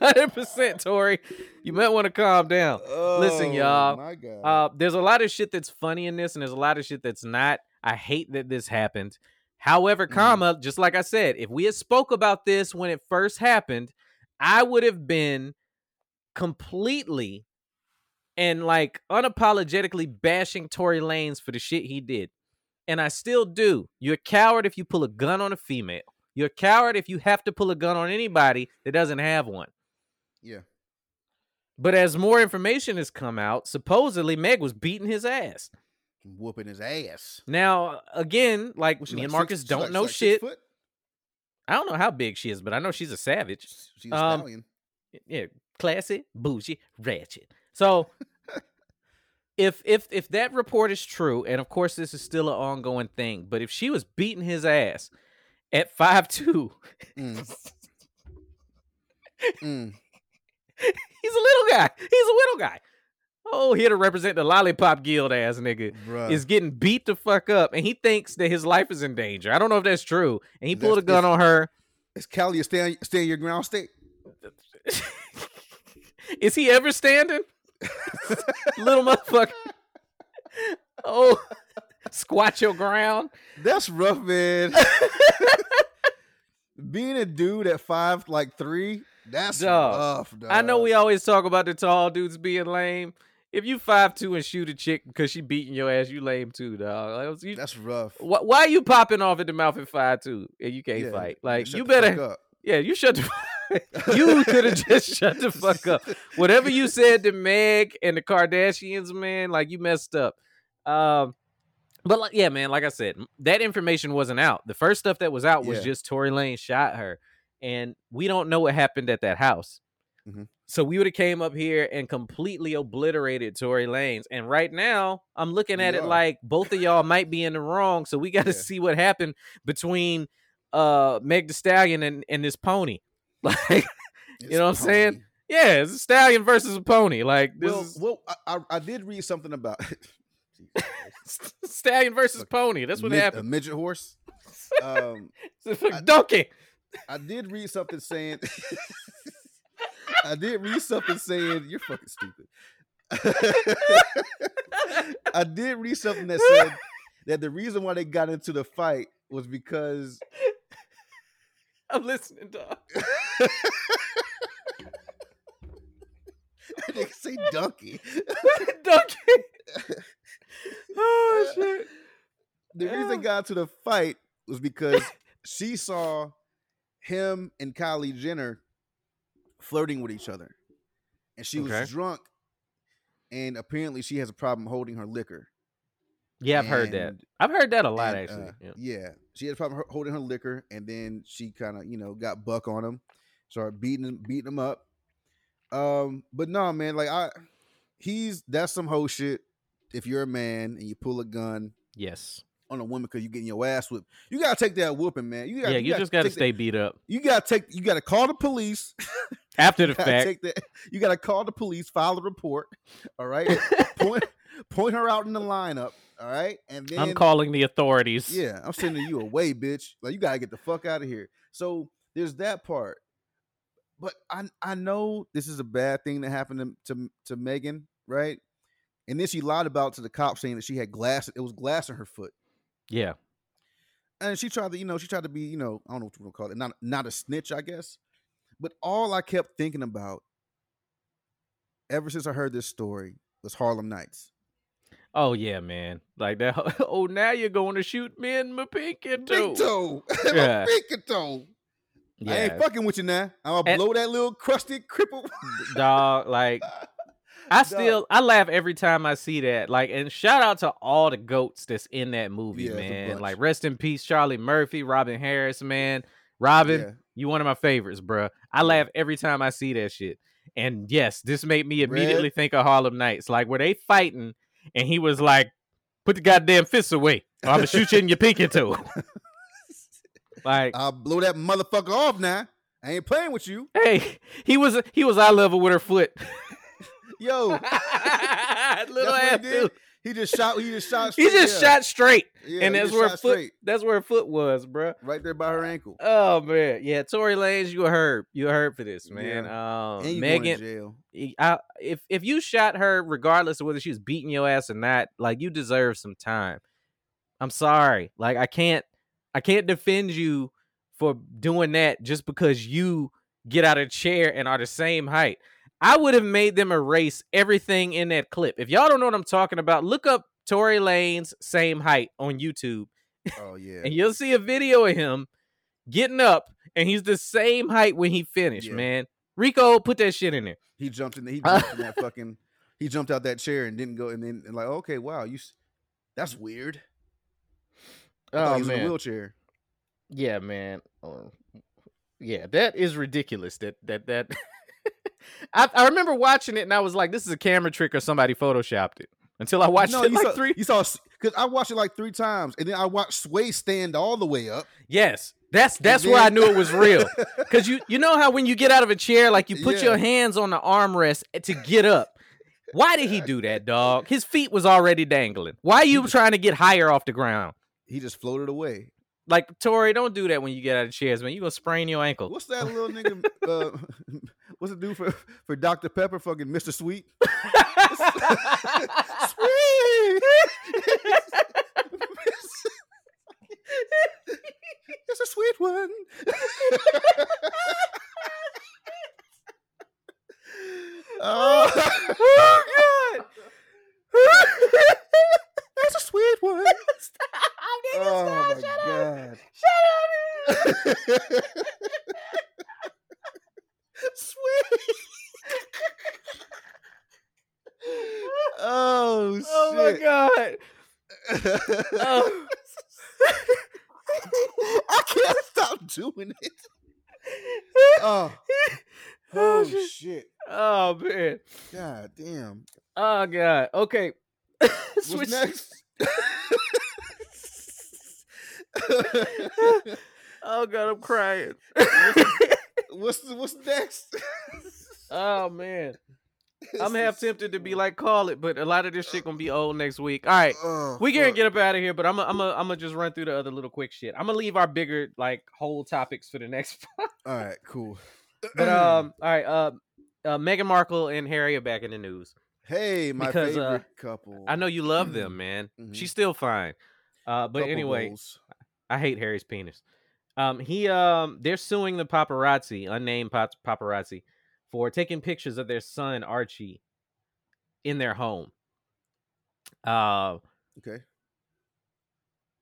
Hundred percent, Tory. You might want to calm down. Listen, Oh, y'all, My God. Uh, there's a lot of shit that's funny in this, and there's a lot of shit that's not. I hate that this happened. However, Mhm. comma, just like I said, if we had spoke about this when it first happened, I would have been completely and like unapologetically bashing Tory Lanez for the shit he did. And I still do. You're a coward if you pull a gun on a female. You're a coward if you have to pull a gun on anybody that doesn't have one. Yeah. But as more information has come out, supposedly Meg was beating his ass. Whooping his ass. Now, again, like me like and Marcus she don't like- know like shit. I don't know how big she is, but I know she's a savage. She's a Um, stallion. Yeah, classy, bougie, ratchet. So if if if that report is true, and of course this is still an ongoing thing, but if she was beating his ass at five two, Mm. Mm. he's a little guy. He's a little guy. Oh, here to represent the lollipop guild ass nigga. Bruh. is getting beat the fuck up and he thinks that his life is in danger. I don't know if that's true. And he pulled a gun on her. Is Cali a stand, stand your ground state? is he ever standing? Little motherfucker. Oh, squat your ground. That's rough, man. Being a dude at five, like three, that's Dog, rough. Dog. I know we always talk about the tall dudes being lame. If you five two and shoot a chick because she beating your ass, you lame too, dog. Like, you- That's rough. why, why are you popping off at the mouth at five two and you can't Yeah, fight? Like you better, yeah, you shut the. you could have just shut the fuck up. Whatever you said to Meg and the Kardashians, man, like you messed up. Um, but like, yeah, man, like I said, that information wasn't out. The first stuff that was out was Yeah. just Tory Lane shot her, and we don't know what happened at that house. Mhm. So we would have came up here and completely obliterated Tory Lanez. And right now, I'm looking at We it like both of y'all might be in the wrong. So we got to Yeah. see what happened between uh Meg the Stallion and, and this pony. Like, It's know what I'm saying? yeah, it's a stallion versus a pony. Like this Well, is well, I, I, did read something about stallion versus pony. That's what Mid- happened. A midget horse. Um, It's a donkey. I did read something saying. I did read something saying you're fucking stupid. I did read something that said that the reason why they got into the fight was because I'm listening, dog. they say donkey. donkey. oh shit. The reason they got into the fight was because she saw him and Kylie Jenner flirting with each other, and she was Okay. drunk, and apparently she has a problem holding her liquor. Yeah, I've heard that. I've heard that a lot And, actually. uh, yeah. yeah. she had a problem holding her liquor, and then she kind of, you know, got buck on him, started beating him, beating him up. Um, but no, man, like I, he's that's some whole shit. If you're a man and you pull a gun Yes. On a woman because you're getting your ass whipped, you gotta take that whooping, man. You gotta, yeah, you, gotta just got to take that- stay beat up you gotta take. You gotta call the police. after the You fact. that. You gotta call the police, file a report. All right, point point her out in the lineup. All right, and then I'm calling the authorities. Yeah, I'm sending you away, bitch. Like you gotta get the fuck out of here. So there's that part. But I I know this is a bad thing that happened to to, to Megan, right? And then she lied about to the cops saying that she had glass. It was glass in her foot, Yeah. and she tried to, you know, she tried to be, you know, I don't know what you want to call it, not not a snitch, I guess. But all I kept thinking about, ever since I heard this story, was Harlem Nights. Oh yeah, man. Like that. Oh, now you're going to shoot me in my pinky toe. Big toe, Yeah. big toe. I ain't fucking with you now. I'm gonna blow that little crusty cripple. dog. Like I still I laugh every time I see that. Like, and shout out to all the goats that's in that movie, Yeah, man. Like, rest in peace, Charlie Murphy, Robin Harris, man. Robin, Yeah. you one of my favorites, bruh. I laugh every time I see that shit. And yes, this made me immediately Red. think of Harlem Nights. Like, were they fighting and he was like, put the goddamn fists away. Or I'm gonna shoot you in your pinky toe. like, I'll blow that motherfucker off now. I ain't playing with you. hey, he was he was eye level with her foot. Yo, Little ass dude. He just shot. He just shot. He just yeah. shot straight, Yeah, and that's where foot. straight, That's where foot was, bruh. right there by her ankle. Oh man, yeah. Tory Lanez, you a herb. You a herb for this, man. and Um, you going to Megan, I, if if you shot her, regardless of whether she was beating your ass or not, like you deserve some time. I'm sorry, like I can't, I can't defend you for doing that just because you get out of chair and are the same height. I would have made them erase everything in that clip. If y'all don't know what I'm talking about, look up Tory Lanez same height on YouTube Oh yeah. and you'll see a video of him getting up, and he's the same height when he finished, Yeah. man. Rico, put that shit in there. He jumped in. the, He jumped in that fucking. He jumped out that chair and didn't go. And then and like, okay, wow, you. That's weird. I Oh he was in a man, wheelchair. yeah, man. Oh, yeah, that is ridiculous. That that that. I, I remember watching it and I was like, "This is a camera trick or somebody photoshopped it." Until I watched no, it you like saw, three. You saw because I watched it like three times, and then I watched Sway stand all the way up. Yes, that's that's where I knew it was real. Cause you you know how when you get out of a chair, like you put Yeah. your hands on the armrest to get up. Why did he do that, dog? His feet was already dangling. Why are you trying to get higher off the ground? he just floated away. Like Tory, don't do that when you get out of chairs, man. You gonna sprain your ankle. What's that little nigga? Uh, what's it do for for Dr Pepper? Fucking Mr. Sweet. Sweet. it's a sweet one. oh, oh God! it's a sweet one. Stop, nigga, Oh my stop, shut up. god. Shut up. sweet. oh Oh my. God! Oh. I can't stop doing it. Oh, Oh, oh shit. shit. Oh man! God damn. Oh God! Okay. Switch- next? Oh God, I'm crying. What's what's next? oh man. I'm half tempted to be like, call it, but a lot of this shit gonna be old next week. All right. Oh, We gonna get up out of here, but I'm gonna I'm gonna I'm gonna just run through the other little quick shit. I'm gonna leave our bigger like whole topics for the next. All right, cool. but um, all right. Uh, uh, Meghan Markle and Harry are back in the news. hey, my because, uh, favorite couple. I know you love them, man. Mhm. She's still fine. Uh, but Couple anyway, goals. I hate Harry's penis. Um, he um, they're suing the paparazzi, unnamed pap- paparazzi, for taking pictures of their son Archie in their home. Uh, Okay.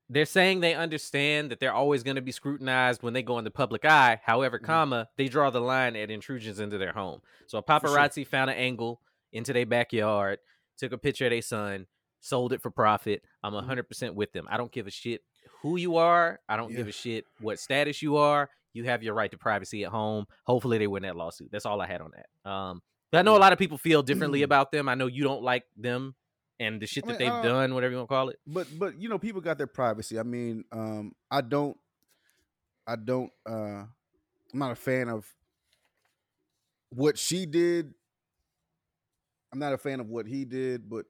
they're saying they understand that they're always going to be scrutinized when they go in the public eye. However, Mhm. comma, they draw the line at intrusions into their home. So a sure. paparazzi found an angle into their backyard, took a picture of their son, sold it for profit. I'm Mhm. 100% with them. I don't give a shit who you are. I don't give a shit what status you are. You have your right to privacy at home. Hopefully they win that lawsuit. That's all I had on that. Um, but I know a lot of people feel differently about them. I know you don't like them and the shit I that mean, they've uh, done, whatever you want to call it. But but you know, people got their privacy. I mean, um, I don't I don't uh I'm not a fan of what she did. I'm not a fan of what he did, but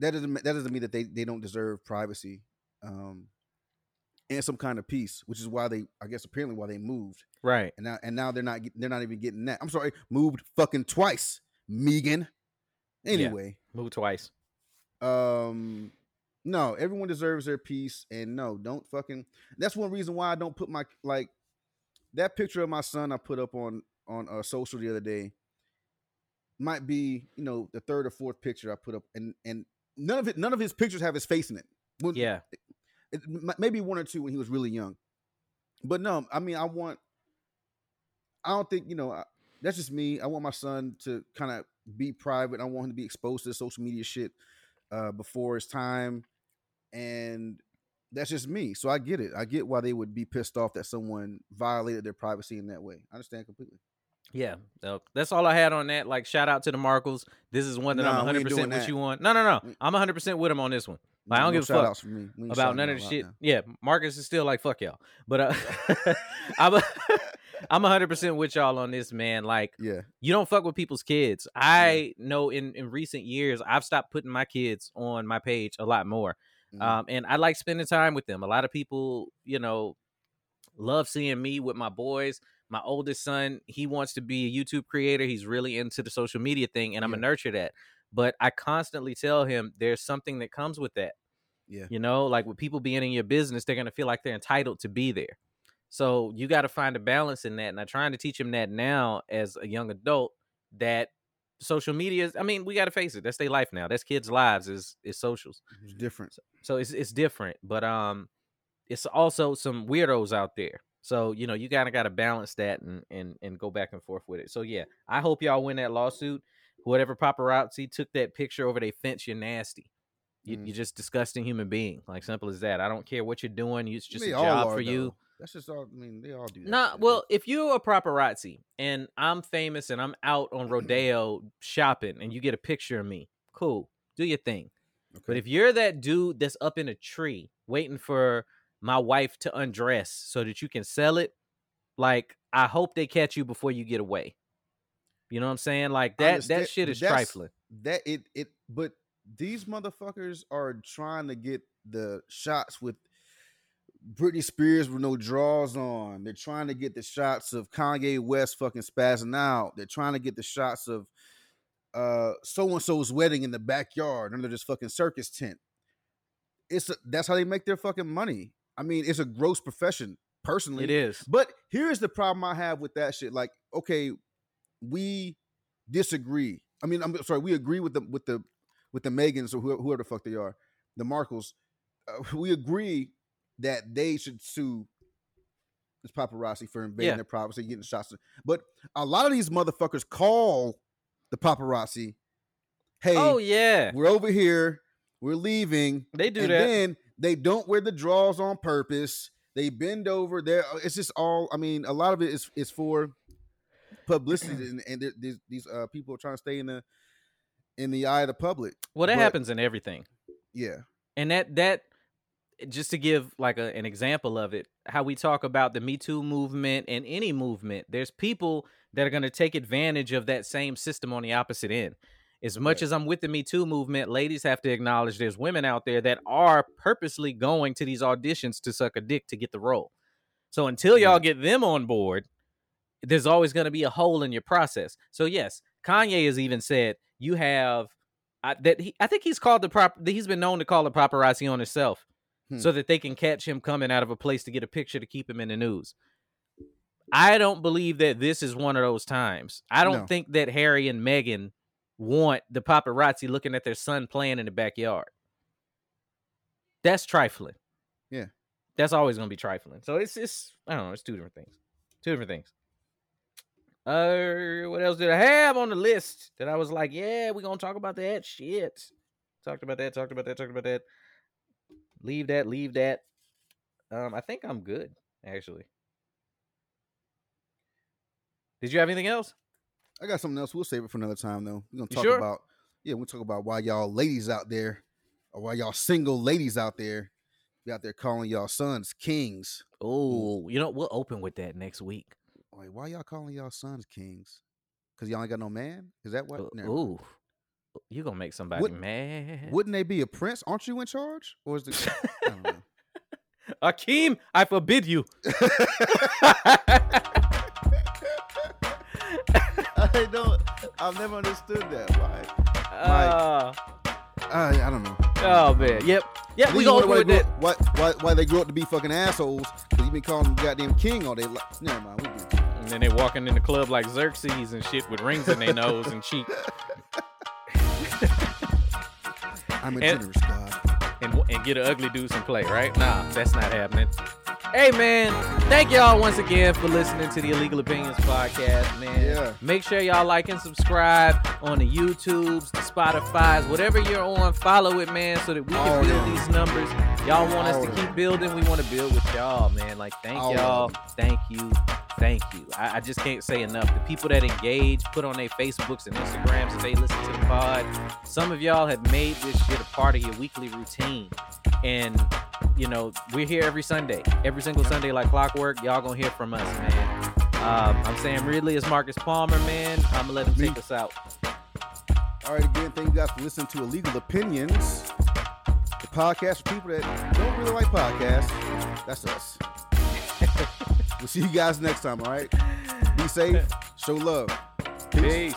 that doesn't that doesn't mean that they, they don't deserve privacy um and some kind of peace, which is why they I guess apparently why they moved. Right. And now and now they're not they're not even getting that. I'm sorry, moved fucking twice, Meghan. Anyway, Move twice. um no everyone deserves their peace and no don't fucking that's one reason why i don't put my like that picture of my son i put up on on uh, social the other day might be you know the third or fourth picture i put up and and none of it none of his pictures have his face in it When- Yeah. Maybe one or two when he was really young but no i mean i want i don't think you know I, that's just me i want my son to kind of be private i want him to be exposed to the social media shit uh before his time and that's just me so i get it i get why they would be pissed off that someone violated their privacy in that way i understand completely Yeah, so that's all I had on that. Like, shout out to the Markles. This is one that I'm we 100 ain't percent with you on. No, no, no. I'm 100 percent with him on this one. Like, I don't No give a fuck. About none of the shit. now. Yeah, Marcus is still like fuck y'all, but uh, I'm a, I'm 100 percent with y'all on this, man. Like, yeah you don't fuck with people's kids. I know in in recent years I've stopped putting my kids on my page a lot more. Mhm. Um, and I like spending time with them. A lot of people, you know, love seeing me with my boys. My oldest son, he wants to be a YouTube creator. He's really into the social media thing, and I'm Yeah. gonna nurture that. But I constantly tell him there's something that comes with that. yeah You know, like with people being in your business, they're gonna feel like they're entitled to be there. So you got to find a balance in that. And I'm trying to teach him that now as a young adult that social media is. I mean, we got to face it. That's their life now. That's kids' lives. Is is socials. it's different So it's it's different, but um, it's also some weirdos out there. So you know you kind of got to balance that and and and go back and forth with it. So yeah, I hope y'all win that lawsuit. Whatever paparazzi took that picture over their fence, you're nasty. You, Mm. You're just disgusting human being. Like simple as that. I don't care what you're doing. It's just They a job are, for you. though. that's just all i mean they all do that Nah, shit. well, if you're a paparazzi and I'm famous and I'm out on Rodeo shopping and you get a picture of me, cool, do your thing. But if you're that dude that's up in a tree waiting for my wife to undress so that you can sell it, like I hope they catch you before you get away. You know what I'm saying? Like that that shit is trifling. that it it but these motherfuckers are trying to get the shots with Britney Spears with no draws on. They're trying to get the shots of Kanye West fucking spazzing out. They're trying to get the shots of uh so and so's wedding in the backyard under this fucking circus tent. It's a, that's how they make their fucking money. I mean, it's a gross profession, personally. It is. But here's the problem I have with that shit. Like, okay, we disagree. I mean, I'm sorry, we agree with the with the with the Meghans or whoever, whoever the fuck they are, the Markles. Uh, we agree that they should sue this paparazzi for invading Yeah. their privacy, getting shots. But a lot of these motherfuckers call the paparazzi, "Hey, Oh yeah. we're over here, we're leaving." They do and that. then they don't wear the draws on purpose. They bend over. There, it's just all. I mean, a lot of it is is for publicity, and, and there- these these uh, people are trying to stay in the in the eye of the public. well, that but- happens in everything. Yeah, and that that just to give like a, an example of it how we talk about the me too movement and any movement there's people that are going to take advantage of that same system on the opposite end. As much Right. as I'm with the Me Too movement, ladies have to acknowledge there's women out there that are purposely going to these auditions to suck a dick to get the role. So until y'all get them on board, there's always going to be a hole in your process. So yes, Kanye has even said you have I, that he, I think he's called the prop. He's been known to call the paparazzi on himself, Hmm. so that they can catch him coming out of a place to get a picture to keep him in the news. I don't believe that this is one of those times. I don't No. think that Harry and Meghan want the paparazzi looking at their son playing in the backyard. That's trifling. Yeah. That's always gonna be trifling. So it's it's I don't know, it's two different things. Two different things. Uh what else did I have on the list that I was like, yeah, we're gonna talk about that shit. Talked about that, talked about that, talked about that. Leave that, leave that. Um, I think I'm good, actually. Did you have anything else? I got something else. We'll save it for another time, though. We're gonna talk sure? about yeah. We'll talk about why y'all ladies out there, or why y'all single ladies out there, be out there calling y'all sons kings. Oh, you know, we'll open with that next week. Like, why y'all calling y'all sons kings? Because y'all ain't got no man. Is that what? Ooh, you gonna make somebody Would- mad? Wouldn't they be a prince? Aren't you in charge? Or is the I don't know. Akeem, I forbid you. I don't. I've never understood that. Why? Uh, I, I don't know. oh man, yep, yep. We gonna wonder open with why, why, why, why they grew up to be fucking assholes? Because you been calling them goddamn king all day. Never mind. And then they walking in the club like Xerxes and shit with rings in their nose and cheek. I'm a And- generous god. and and get an ugly dude some play, right? Nah, that's not happening. Hey man, thank y'all once again for listening to the Illegal Opinions podcast, man. Yeah. Make sure y'all like and subscribe on the YouTubes, the Spotify's, whatever you're on, follow it, man, so that we can All build these numbers. Y'all want us to keep building, we want to build with y'all, man. Like thank All y'all, thank you, thank you. I, I just can't say enough. The people that engage, put on their Facebooks and Instagrams that they listen to the pod. Some of y'all have made this shit a part of your weekly routine. And you know, we're here every Sunday, every single Sunday, like clockwork. Y'all gonna hear from us, man. Um, I'm Sam Ridley. It's Marcus Palmer, man. I'm gonna let him take us out. All right, again, thank you guys for listening to Illegal Opinions, the podcast for people that don't really like podcasts. That's us. We'll see you guys next time, all right? Be safe, show love. Peace.